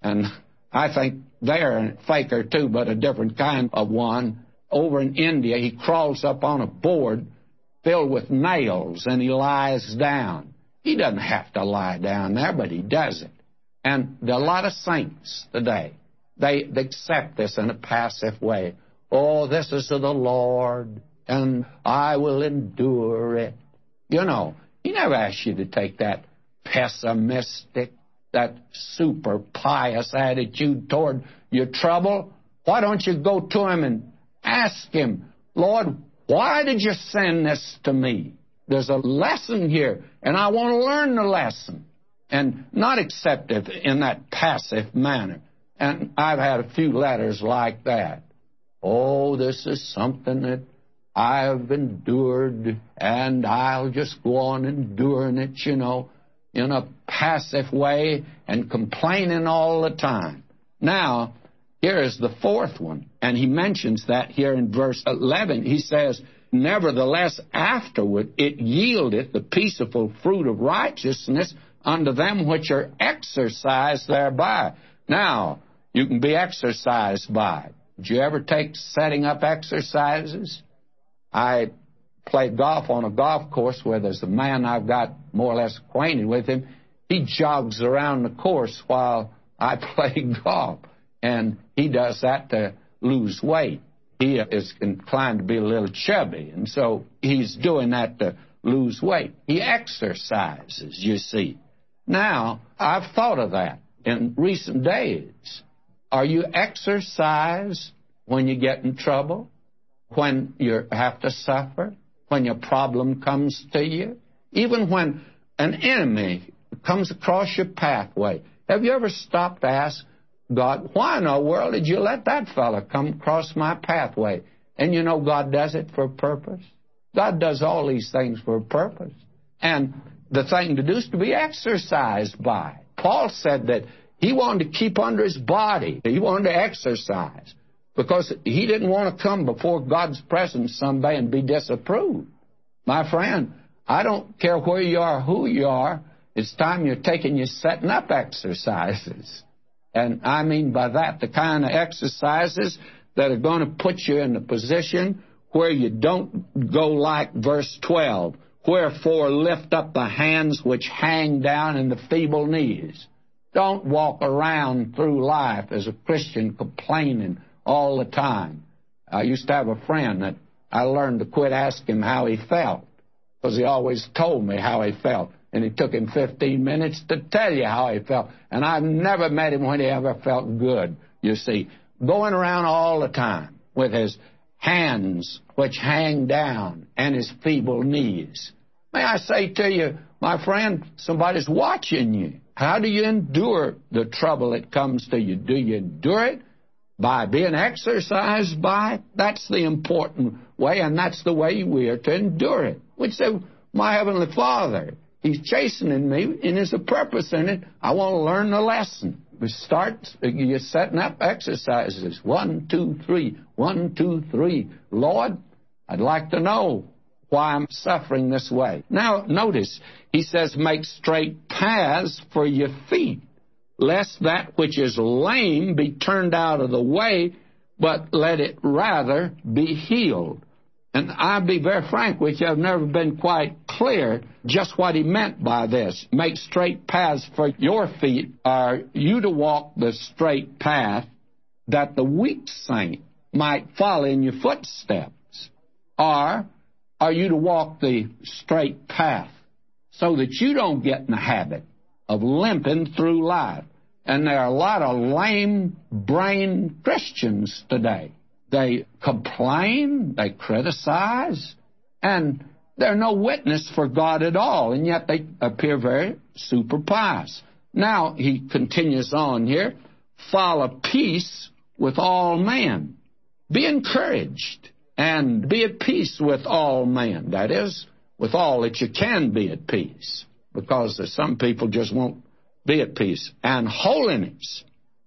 S2: And I think they're a faker too, but a different kind of one. Over in India, he crawls up on a board filled with nails and he lies down. He doesn't have to lie down there, but he does it. And there are a lot of saints today. They, they accept this in a passive way. Oh, this is of the Lord, and I will endure it. You know, he never asked you to take that pessimistic, that super pious attitude toward your trouble. Why don't you go to him and ask him, Lord, why did you send this to me? There's a lesson here, and I want to learn the lesson and not accept it in that passive manner. And I've had a few letters like that. Oh, this is something that I've endured, and I'll just go on enduring it, you know, in a passive way and complaining all the time. Now, Here is the fourth one, and he mentions that here in verse 11. He says, Nevertheless, afterward it yieldeth the peaceable fruit of righteousness unto them which are exercised thereby. Now, you can be exercised by. Did you ever take setting up exercises? I played golf on a golf course where there's a man I've got more or less acquainted with him. He jogs around the course while I play golf, and he does that to lose weight. He is inclined to be a little chubby, and so he's doing that to lose weight. He exercises, you see. Now, I've thought of that in recent days. Are you exercise when you get in trouble? When you have to suffer? When your problem comes to you? Even when an enemy comes across your pathway. Have you ever stopped to ask God, why in the world did you let that fellow come across my pathway? And you know God does it for a purpose. God does all these things for a purpose. And the thing to do is to be exercised by. Paul said that he wanted to keep under his body. He wanted to exercise because he didn't want to come before God's presence someday and be disapproved. My friend, I don't care where you are, who you are, it's time you're taking your setting up exercises. And I mean by that the kind of exercises that are going to put you in a position where you don't go like verse 12. Wherefore lift up the hands which hang down and the feeble knees. Don't walk around through life as a Christian complaining all the time. I used to have a friend that I learned to quit asking him how he felt because he always told me how he felt and it took him 15 minutes to tell you how he felt. And I've never met him when he ever felt good, you see. Going around all the time with his hands which hang down and his feeble knees. May I say to you, my friend, somebody's watching you. How do you endure the trouble that comes to you? Do you endure it by being exercised by. That's the important way, and that's the way we are to endure it. We say, My Heavenly Father, He's chastening me, and there's a purpose in it. I want to learn the lesson. We start, you're setting up exercises. One, two, three. One, two, three. Lord, I'd like to know why I'm suffering this way. Now, notice, he says, make straight paths for your feet, lest that which is lame be turned out of the way, but let it rather be healed. And I'll be very frank with you, I've never been quite clear just what he meant by this. Make straight paths for your feet. Are you to walk the straight path that the weak saint might follow in your footsteps? Or are you to walk the straight path so that you don't get in the habit of limping through life? And there are a lot of lame brain Christians today they complain, they criticize, and they're no witness for God at all, and yet they appear very super pious. Now, he continues on here follow peace with all men. Be encouraged and be at peace with all men. That is, with all that you can be at peace, because some people just won't be at peace. And holiness.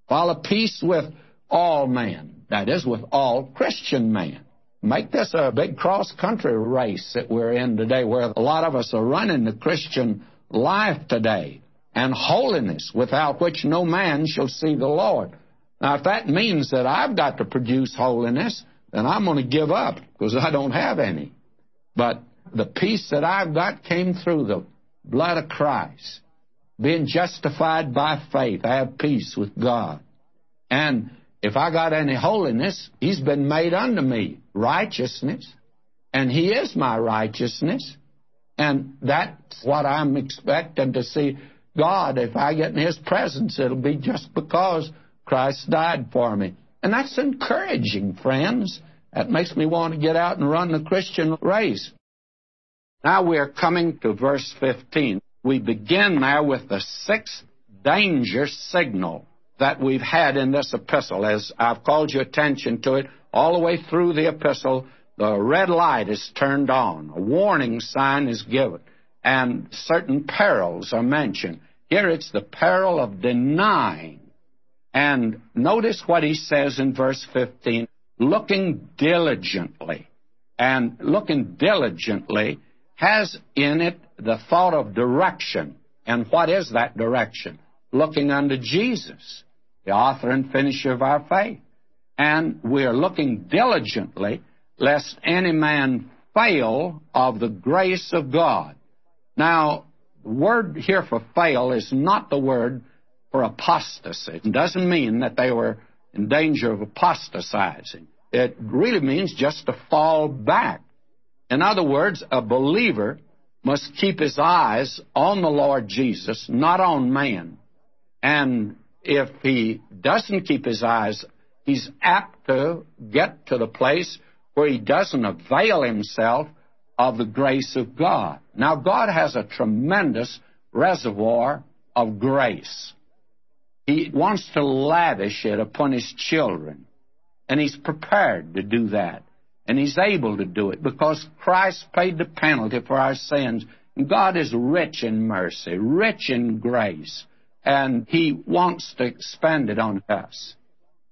S2: Follow peace with all men. That is, with all Christian men. Make this a big cross country race that we're in today, where a lot of us are running the Christian life today. And holiness, without which no man shall see the Lord. Now, if that means that I've got to produce holiness, then I'm going to give up because I don't have any. But the peace that I've got came through the blood of Christ. Being justified by faith, I have peace with God. And if I got any holiness, He's been made unto me righteousness, and He is my righteousness. And that's what I'm expecting to see God. If I get in His presence, it'll be just because Christ died for me. And that's encouraging, friends. That makes me want to get out and run the Christian race. Now we're coming to verse 15. We begin now with the sixth danger signal that we've had in this epistle. As I've called your attention to it all the way through the epistle, the red light is turned on, a warning sign is given, and certain perils are mentioned. Here it's the peril of denying And notice what he says in verse 15 looking diligently. And looking diligently has in it the thought of direction. And what is that direction? Looking unto Jesus, the author and finisher of our faith. And we are looking diligently lest any man fail of the grace of God. Now, the word here for fail is not the word for apostasy. It doesn't mean that they were in danger of apostatizing. It really means just to fall back. In other words, a believer must keep his eyes on the Lord Jesus, not on man. And if he doesn't keep his eyes, he's apt to get to the place where he doesn't avail himself of the grace of God. Now, God has a tremendous reservoir of grace. He wants to lavish it upon his children. And he's prepared to do that. And he's able to do it because Christ paid the penalty for our sins. And God is rich in mercy, rich in grace. And he wants to expend it on us.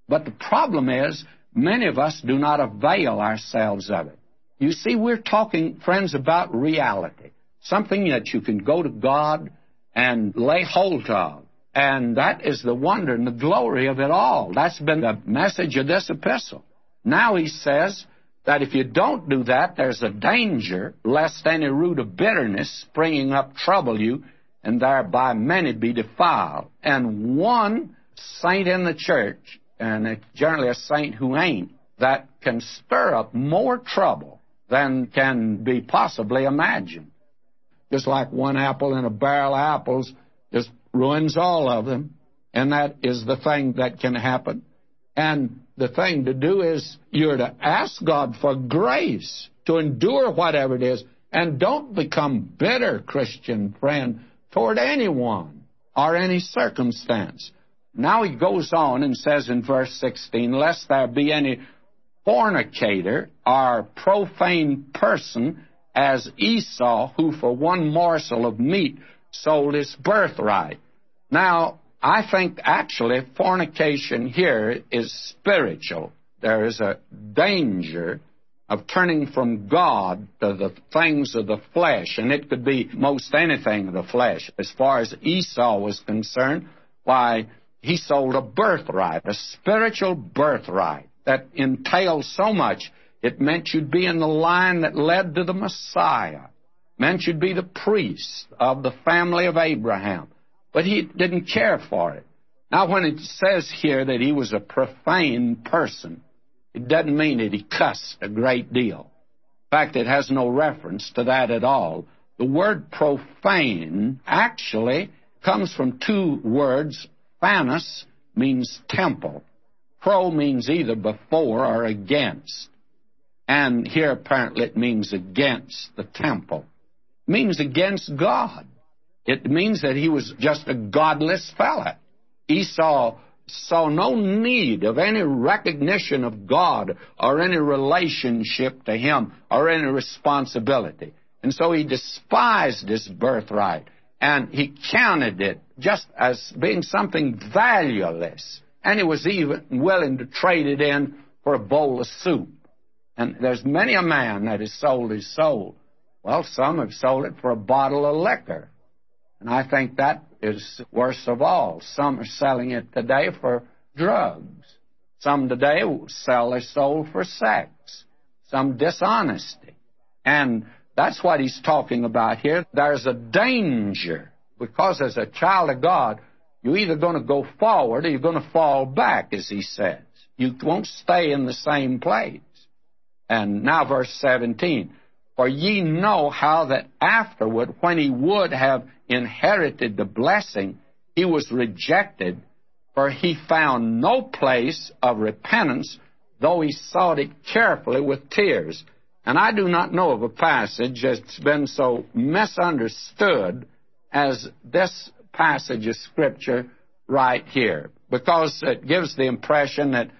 S2: But the problem is, many of us do not avail ourselves of it. You see, we're talking, friends, about reality. Something that you can go to God and lay hold of. And that is the wonder and the glory of it all. That's been the message of this epistle. Now he says that if you don't do that, there's a danger lest any root of bitterness springing up trouble you, and thereby many be defiled. And one saint in the church, and it's generally a saint who ain't, that can stir up more trouble than can be possibly imagined. Just like one apple in a barrel of apples just ruins all of them. And that is the thing that can happen. And the thing to do is you're to ask God for grace to endure whatever it is. And don't become bitter, Christian friend, toward anyone or any circumstance. Now he goes on and says in verse 16, Lest there be any fornicator or profane person as Esau, who for one morsel of meat sold his birthright. Now, I think actually fornication here is spiritual. There is a danger of turning from God to the things of the flesh, and it could be most anything of the flesh. As far as Esau was concerned, why, he sold a birthright, a spiritual birthright that entailed so much. It meant you'd be in the line that led to the Messiah. meant you'd be the priest of the family of Abraham. But he didn't care for it. Now, when it says here that he was a profane person, it doesn't mean that he cussed a great deal. In fact, it has no reference to that at all. The word profane actually comes from two words. Phanos means temple. Pro means either before or against. And here apparently it means against the temple. It means against God. It means that he was just a godless fella. Esau saw no need of any recognition of God or any relationship to him or any responsibility. And so he despised his birthright and he counted it just as being something valueless and he was even willing to trade it in for a bowl of soup. And there's many a man that has sold his soul. Well, some have sold it for a bottle of liquor. And I think that is worst of all. Some are selling it today for drugs. Some today sell their soul for sex. Some dishonesty. And that's what he's talking about here. There's a danger because as a child of God, you're either going to go forward or you're going to fall back, as he says. You won't stay in the same place. And now, verse 17. For ye know how that afterward, when he would have inherited the blessing, he was rejected, for he found no place of repentance, though he sought it carefully with tears. And I do not know of a passage that's been so misunderstood as this passage of Scripture right here because it gives the impression that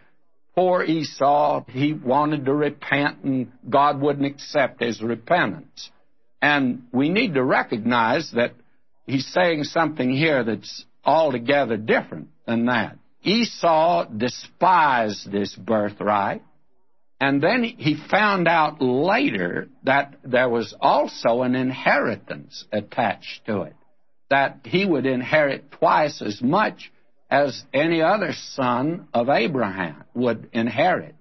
S2: poor Esau, he wanted to repent and God wouldn't accept his repentance. And we need to recognize that he's saying something here that's altogether different than that. Esau despised this birthright. And then he found out later that there was also an inheritance attached to it, that he would inherit twice as much as any other son of Abraham would inherit.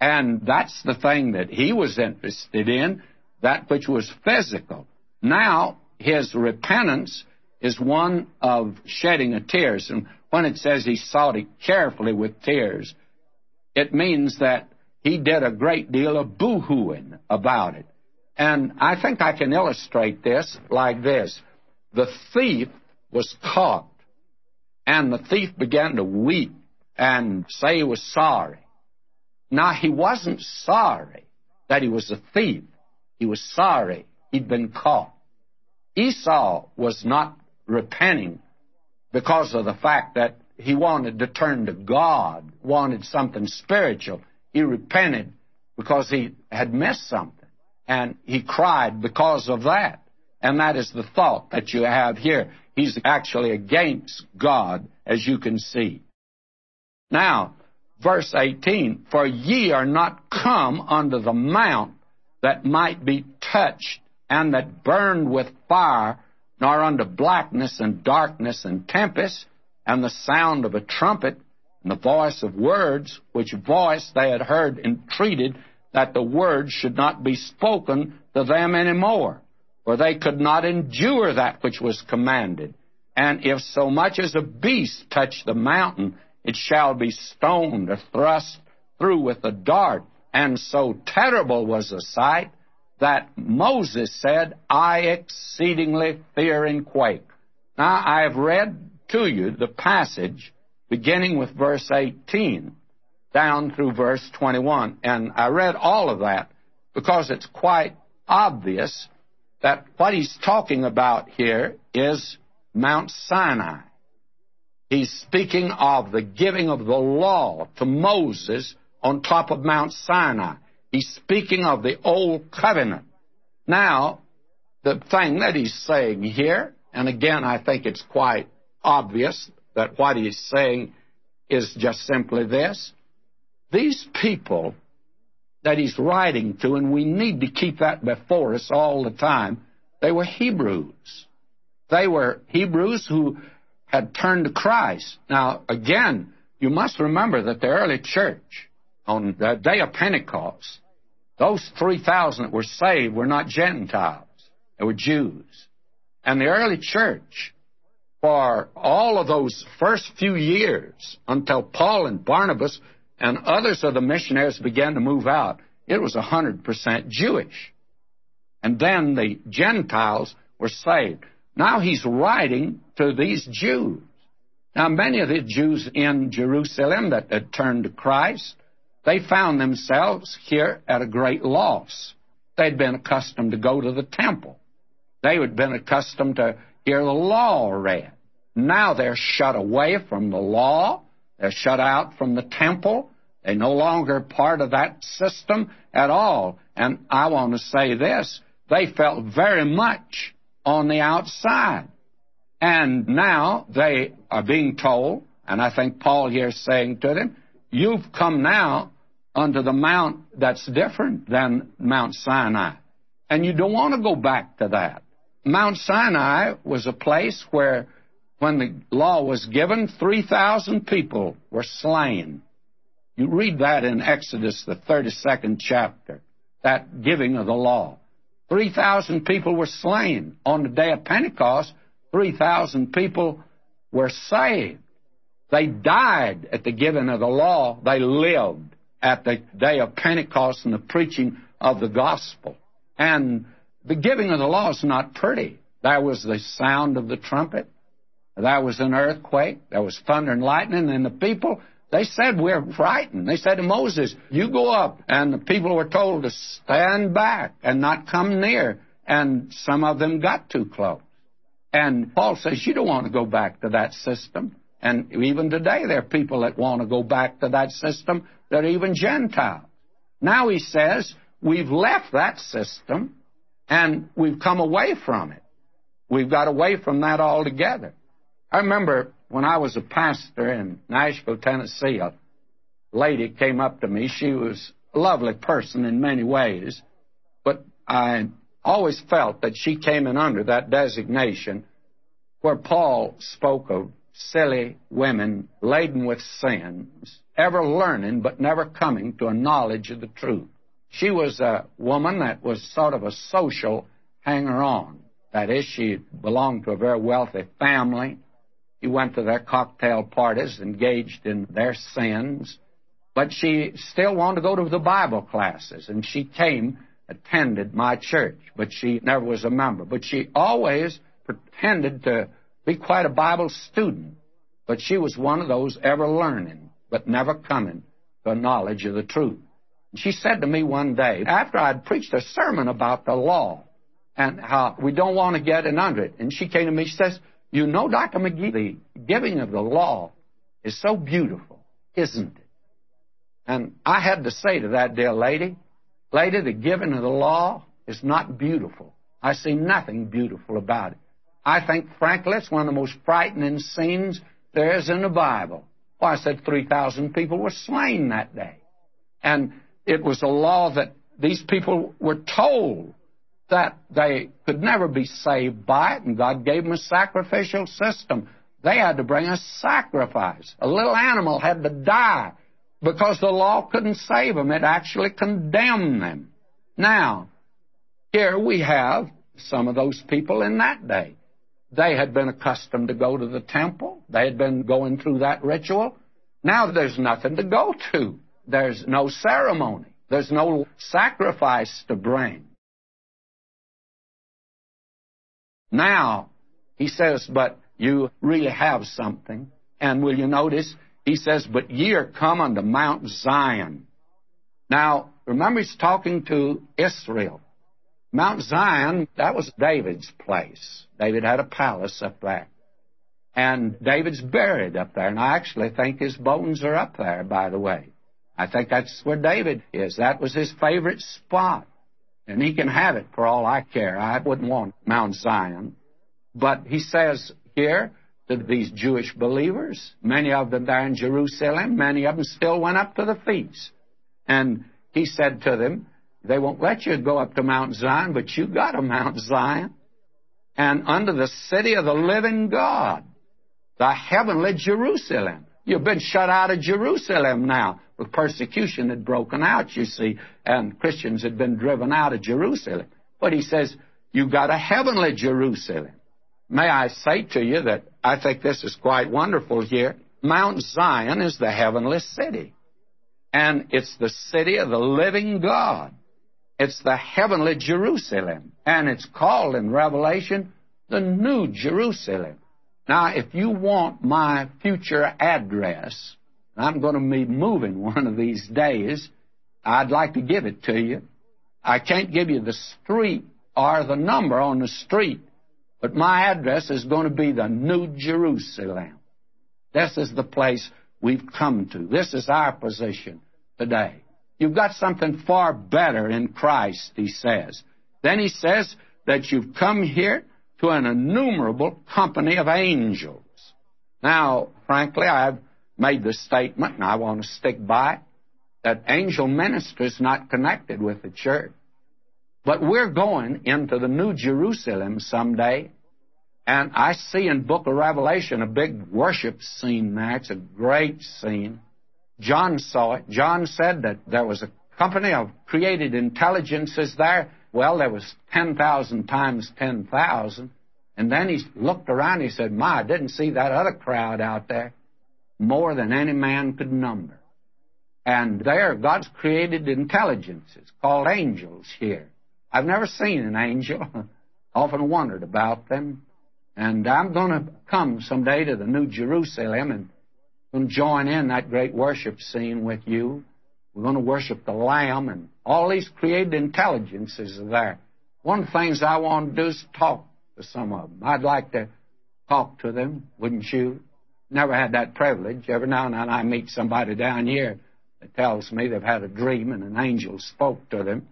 S2: And that's the thing that he was interested in, that which was physical. Now, his repentance is one of shedding of tears. And when it says he sought it carefully with tears, it means that he did a great deal of boo-hooing about it. And I think I can illustrate this like this. The thief was caught, and the thief began to weep and say he was sorry. Now, he wasn't sorry that he was a thief. He was sorry he'd been caught. Esau was not repenting because of the fact that he wanted to turn to God, wanted something spiritual. He repented because he had missed something. And he cried because of that. And that is the thought that you have here. He's actually against God, as you can see. Now, verse 18 For ye are not come unto the mount that might be touched and that burned with fire, nor unto blackness and darkness and tempest, and the sound of a trumpet, and the voice of words, which voice they had heard entreated that the words should not be spoken to them any more, for they could not endure that which was commanded. And if so much as a beast touch the mountain, it shall be stoned or thrust through with a dart. And so terrible was the sight that Moses said, I exceedingly fear and quake. Now, I have read to you the passage beginning with verse 18 down through verse 21, and I read all of that because it's quite obvious that what he's talking about here is Mount Sinai. He's speaking of the giving of the law to Moses on top of Mount Sinai. He's speaking of the old covenant. Now, the thing that he's saying here, and again, I think it's quite obvious that what he's saying is just simply this. These people that he's writing to, and we need to keep that before us all the time, they were Hebrews. They were Hebrews who had turned to Christ. Now, again, you must remember that the early church, on the day of Pentecost, those 3,000 that were saved were not Gentiles, they were Jews. And the early church, for all of those first few years, until Paul and Barnabas and others of the missionaries began to move out, it was 100% Jewish. And then the Gentiles were saved. Now he's writing to these Jews. Now, many of the Jews in Jerusalem that had turned to Christ, they found themselves here at a great loss. They'd been accustomed to go to the temple. They had been accustomed to hear the law read. Now they're shut away from the law. They're shut out from the temple. They're no longer part of that system at all. And I want to say this they felt very much on the outside. And now they are being told, and I think Paul here is saying to them, you've come now unto the mount that's different than Mount Sinai. And you don't want to go back to that. Mount Sinai was a place where, when the law was given, 3,000 people were slain. You read that in Exodus, the 32nd chapter, that giving of the law. 3,000 people were slain. On the day of Pentecost, 3,000 people were saved. They died at the giving of the law. They lived at the day of Pentecost and the preaching of the gospel. And the giving of the law is not pretty. There was the sound of the trumpet. There was an earthquake. There was thunder and lightning. And the people they said, We're frightened. They said to Moses, You go up. And the people were told to stand back and not come near. And some of them got too close. And Paul says, You don't want to go back to that system. And even today, there are people that want to go back to that system that are even Gentiles. Now he says, We've left that system and we've come away from it. We've got away from that altogether. I remember when I was a pastor in Nashville, Tennessee, a lady came up to me. She was a lovely person in many ways, but I always felt that she came in under that designation where Paul spoke of silly women laden with sins, ever learning but never coming to a knowledge of the truth. She was a woman that was sort of a social hanger on. That is, she belonged to a very wealthy family. She went to their cocktail parties, engaged in their sins, but she still wanted to go to the Bible classes, and she came, attended my church, but she never was a member. But she always pretended to be quite a Bible student, but she was one of those ever learning, but never coming to a knowledge of the truth. And She said to me one day, after I'd preached a sermon about the law and how we don't want to get in under it, and she came to me, she says, You know, Dr. McGee, the giving of the law is so beautiful, isn't it? And I had to say to that dear lady, Lady, the giving of the law is not beautiful. I see nothing beautiful about it. I think, frankly, it's one of the most frightening scenes there is in the Bible. Well, I said 3,000 people were slain that day. And it was a law that these people were told that they could never be saved by it, and God gave them a sacrificial system. They had to bring a sacrifice. A little animal had to die because the law couldn't save them. It actually condemned them. Now, here we have some of those people in that day. They had been accustomed to go to the temple. They had been going through that ritual. Now there's nothing to go to. There's no ceremony. There's no sacrifice to bring. Now, he says, but you really have something. And will you notice? He says, but ye are come unto Mount Zion. Now, remember he's talking to Israel. Mount Zion, that was David's place. David had a palace up there. And David's buried up there. And I actually think his bones are up there, by the way. I think that's where David is. That was his favorite spot. And he can have it for all I care. I wouldn't want Mount Zion. But he says here to these Jewish believers, many of them there in Jerusalem, many of them still went up to the feast. And he said to them, they won't let you go up to Mount Zion, but you got a Mount Zion. And under the city of the living God, the heavenly Jerusalem. You've been shut out of Jerusalem now. With persecution had broken out, you see, and Christians had been driven out of Jerusalem. But he says, you got a heavenly Jerusalem. May I say to you that I think this is quite wonderful here. Mount Zion is the heavenly city. And it's the city of the living God. It's the heavenly Jerusalem. And it's called in Revelation the New Jerusalem. Now, if you want my future address, I'm going to be moving one of these days. I'd like to give it to you. I can't give you the street or the number on the street, but my address is going to be the New Jerusalem. This is the place we've come to. This is our position today. You've got something far better in Christ, he says. Then he says that you've come here to an innumerable company of angels. Now, frankly, I've made the statement, and I want to stick by it, that angel ministry is not connected with the church. But we're going into the New Jerusalem someday, and I see in Book of Revelation a big worship scene there. It's a great scene. John saw it. John said that there was a company of created intelligences there. Well, there was 10,000 times 10,000. And then he looked around. He said, My, I didn't see that other crowd out there more than any man could number. And there, God's created intelligences called angels here. I've never seen an angel. Often wondered about them. And I'm going to come someday to the New Jerusalem and going to join in that great worship scene with you. We're going to worship the Lamb and all these created intelligences are there. One of the things I want to do is talk to some of them. I'd like to talk to them, wouldn't you? never had that privilege. Every now and then I meet somebody down here that tells me they've had a dream and an angel spoke to them.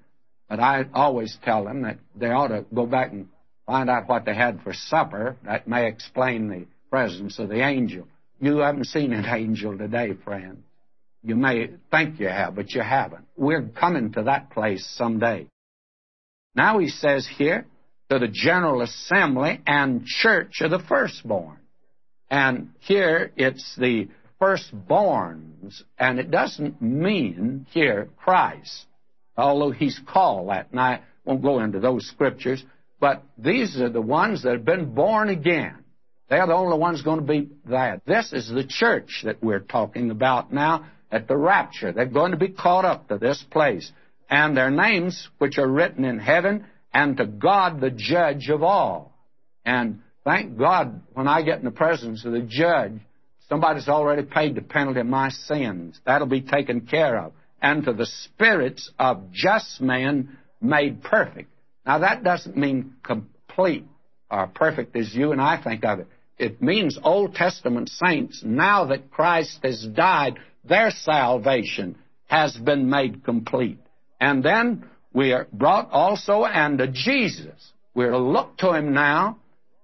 S2: But I always tell them that they ought to go back and find out what they had for supper. That may explain the presence of the angel. You haven't seen an angel today, friend. You may think you have, but you haven't. We're coming to that place someday. Now he says here, to the general assembly and church of the firstborn. And here it's the firstborns, and it doesn't mean here Christ, although he's called that. And I won't go into those scriptures, but these are the ones that have been born again. They're the only ones going to be that. This is the church that we're talking about now at the rapture. They're going to be caught up to this place. And their names, which are written in heaven, and to God the judge of all. And thank God, when I get in the presence of the judge, somebody's already paid the penalty of my sins. That'll be taken care of. And to the spirits of just men made perfect. Now, that doesn't mean complete or perfect as you and I think of it. It means Old Testament saints, now that Christ has died, their salvation has been made complete. And then we are brought also unto Jesus. We're to look to Him now.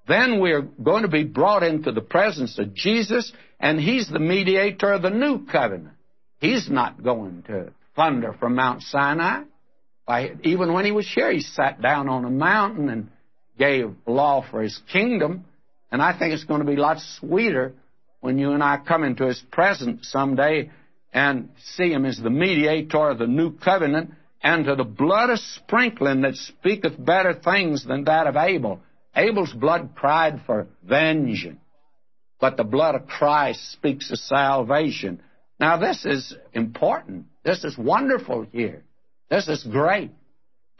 S2: Then we're going to be brought into the presence of Jesus, and He's the mediator of the new covenant. He's not going to thunder from Mount Sinai. Even when He was here, He sat down on a mountain and gave law for His kingdom. And I think it's going to be a lot sweeter when you and I come into His presence someday and see Him as the mediator of the new covenant and to the blood of sprinkling that speaketh better things than that of Abel. Abel's blood cried for vengeance, but the blood of Christ speaks of salvation. Now, this is important. This is wonderful here. This is great.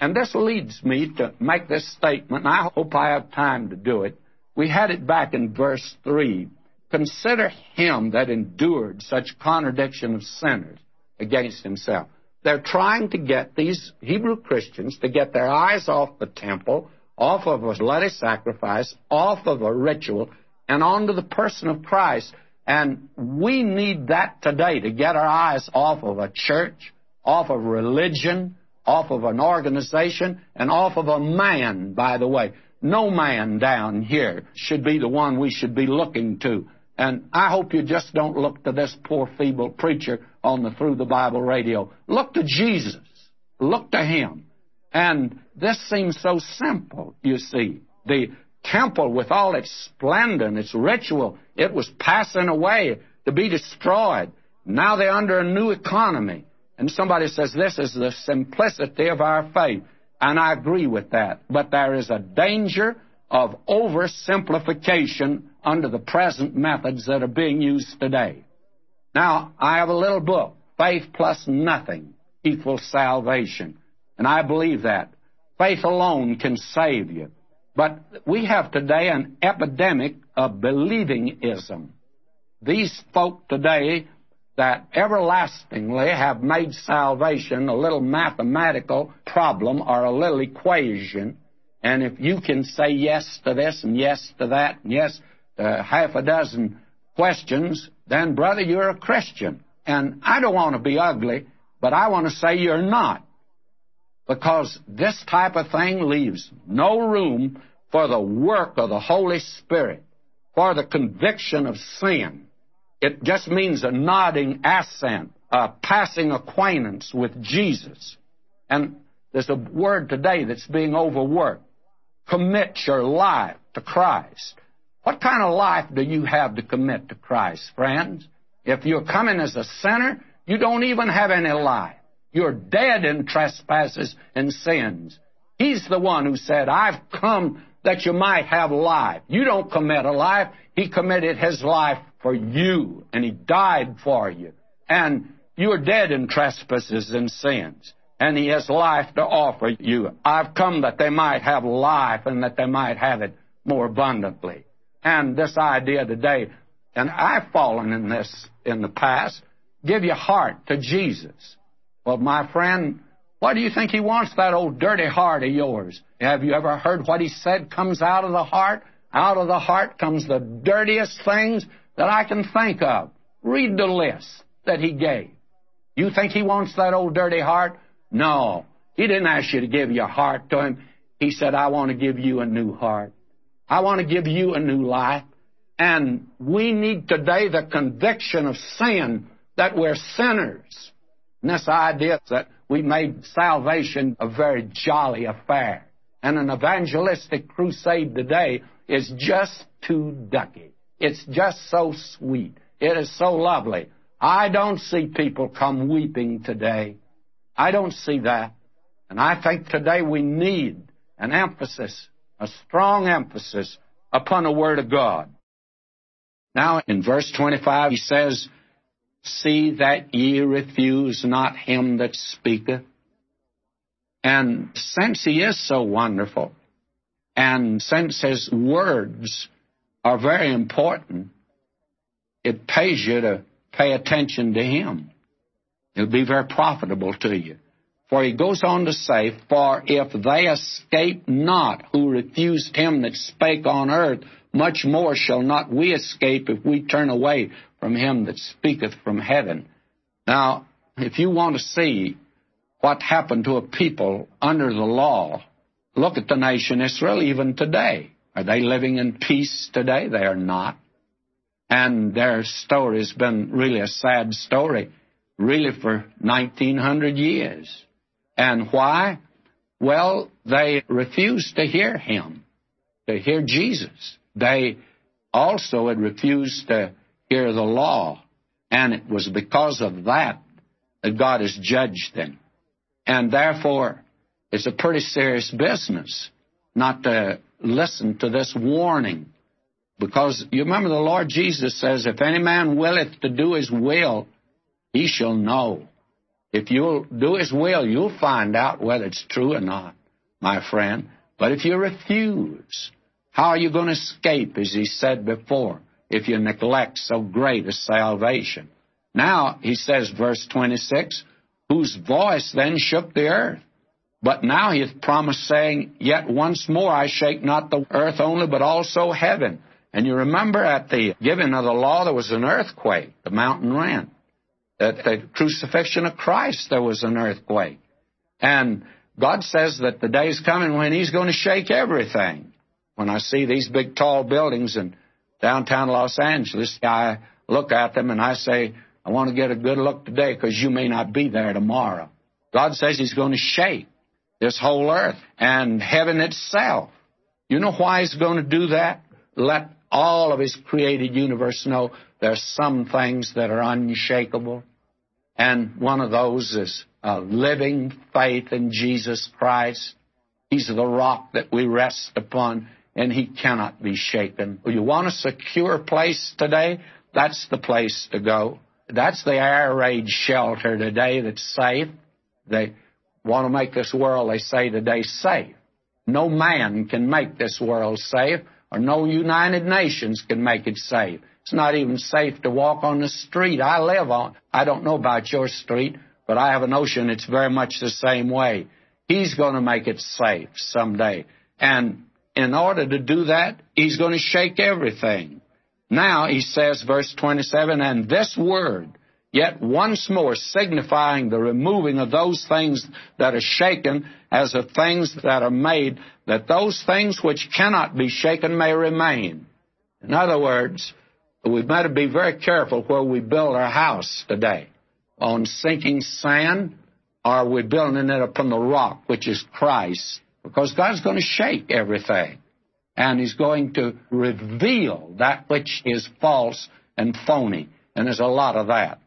S2: And this leads me to make this statement, and I hope I have time to do it. We had it back in verse 3. Consider him that endured such contradiction of sinners against himself. They're trying to get these Hebrew Christians to get their eyes off the temple, off of a bloody sacrifice, off of a ritual, and onto the person of Christ. And we need that today to get our eyes off of a church, off of religion, off of an organization, and off of a man, by the way. No man down here should be the one we should be looking to. And I hope you just don't look to this poor, feeble preacher on the Through the Bible radio. Look to Jesus. Look to Him. And this seems so simple, you see. The temple, with all its splendor and its ritual, it was passing away to be destroyed. Now they're under a new economy. And somebody says this is the simplicity of our faith. And I agree with that. But there is a danger of oversimplification under the present methods that are being used today. Now, I have a little book, Faith Plus Nothing Equals Salvation. And I believe that. Faith alone can save you. But we have today an epidemic of believingism. These folk today that everlastingly have made salvation a little mathematical problem or a little equation. And if you can say yes to this and yes to that and yes to half a dozen questions, then, brother, you're a Christian. And I don't want to be ugly, but I want to say you're not. Because this type of thing leaves no room for the work of the Holy Spirit, for the conviction of sin it just means a nodding assent, a passing acquaintance with Jesus. And there's a word today that's being overworked. Commit your life to Christ. What kind of life do you have to commit to Christ, friends? If you're coming as a sinner, you don't even have any life. You're dead in trespasses and sins. He's the one who said, I've come that you might have life. You don't commit a life. He committed His life for you, and He died for you. And you are dead in trespasses and sins, and He has life to offer you. I've come that they might have life and that they might have it more abundantly. And this idea today, and I've fallen in this in the past, give your heart to Jesus. Well, my friend, what do you think he wants, that old dirty heart of yours? Have you ever heard what he said comes out of the heart? Out of the heart comes the dirtiest things that I can think of. Read the list that he gave. You think he wants that old dirty heart? No. He didn't ask you to give your heart to him. He said, I want to give you a new heart. I want to give you a new life. And we need today the conviction of sin that we're sinners. And this idea that we made salvation a very jolly affair. And an evangelistic crusade today is just too ducky. It's just so sweet. It is so lovely. I don't see people come weeping today. I don't see that. And I think today we need an emphasis, a strong emphasis upon the Word of God. Now, in verse 25, he says, See that ye refuse not him that speaketh. And since he is so wonderful, and since his words are very important, it pays you to pay attention to him. It'll be very profitable to you. For he goes on to say, For if they escape not who refused him that spake on earth, much more shall not we escape if we turn away from him that speaketh from heaven. Now, if you want to see what happened to a people under the law, look at the nation Israel even today. Are they living in peace today? They are not. And their story has been really a sad story, really for 1900 years. And why? Well, they refused to hear him, to hear Jesus. They also had refused to hear the law. And it was because of that that God has judged them. And therefore, it's a pretty serious business not to listen to this warning. Because you remember the Lord Jesus says, If any man willeth to do his will, he shall know. If you'll do his will, you'll find out whether it's true or not, my friend. But if you refuse, how are you going to escape, as he said before, if you neglect so great a salvation? Now, he says, verse 26, whose voice then shook the earth. But now he hath promised, saying, Yet once more I shake not the earth only, but also heaven. And you remember at the giving of the law, there was an earthquake, the mountain rent. At the crucifixion of Christ, there was an earthquake. And God says that the day's coming when He's going to shake everything. When I see these big tall buildings in downtown Los Angeles, I look at them and I say, I want to get a good look today because you may not be there tomorrow. God says He's going to shake this whole earth and heaven itself. You know why He's going to do that? Let all of His created universe know there's some things that are unshakable. And one of those is a living faith in Jesus Christ. He's the rock that we rest upon and he cannot be shaken. You want a secure place today? That's the place to go. That's the air raid shelter today that's safe. They want to make this world, they say today, safe. No man can make this world safe, or no United Nations can make it safe. It's not even safe to walk on the street I live on. I don't know about your street, but I have a notion it's very much the same way. He's going to make it safe someday. And in order to do that, he's going to shake everything. Now, he says, verse 27, and this word, yet once more signifying the removing of those things that are shaken as of things that are made, that those things which cannot be shaken may remain. In other words, we better be very careful where we build our house today. On sinking sand, or are we building it upon the rock, which is Christ? Because God's going to shake everything. And He's going to reveal that which is false and phony. And there's a lot of that.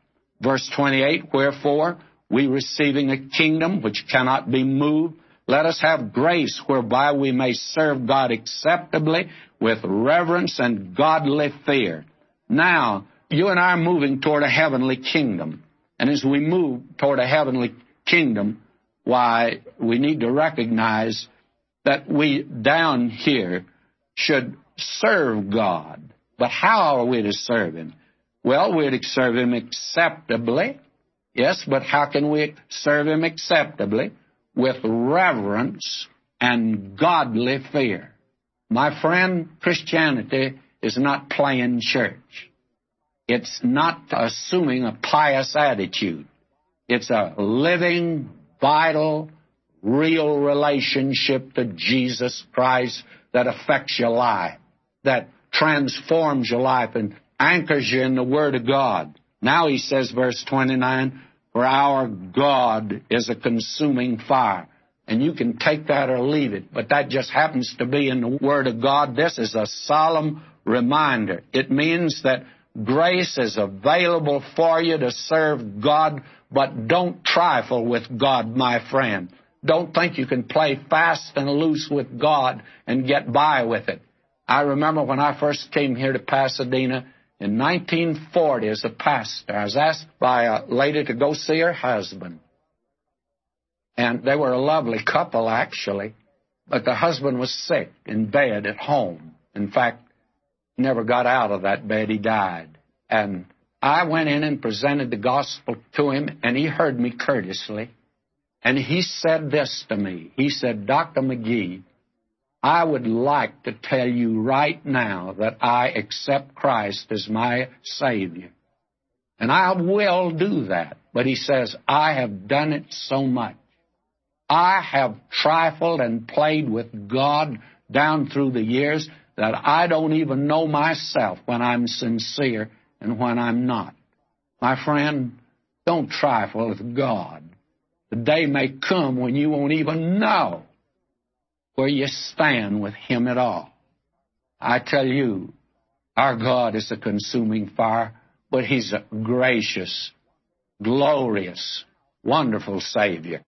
S2: Verse 28, wherefore, we receiving a kingdom which cannot be moved, let us have grace whereby we may serve God acceptably with reverence and godly fear now, you and I are moving toward a heavenly kingdom. And as we move toward a heavenly kingdom, why, we need to recognize that we down here should serve God. But how are we to serve Him? Well, to serve Him acceptably. Yes, but how can we serve Him acceptably? With reverence and godly fear. My friend, Christianity is not playing church. It's not assuming a pious attitude. It's a living, vital, real relationship to Jesus Christ that affects your life, that transforms your life and anchors you in the Word of God. Now he says, verse 29, for our God is a consuming fire. And you can take that or leave it, but that just happens to be in the Word of God. This is a solemn reminder. It means that grace is available for you to serve God, but don't trifle with God, my friend. Don't think you can play fast and loose with God and get by with it. I remember when I first came here to Pasadena in 1940 as a pastor, I was asked by a lady to go see her husband. And they were a lovely couple, actually. But the husband was sick in bed at home. In fact, never got out of that bed. He died. And I went in and presented the gospel to him, and he heard me courteously. And he said this to me. He said, Dr. McGee, I would like to tell you right now that I accept Christ as my Savior. And I will do that. But he says, I have done it so much. I have trifled and played with God down through the years that I don't even know myself when I'm sincere and when I'm not. My friend, don't trifle with God. The day may come when you won't even know where you stand with Him at all. I tell you, our God is a consuming fire, but He's a gracious, glorious, wonderful Savior.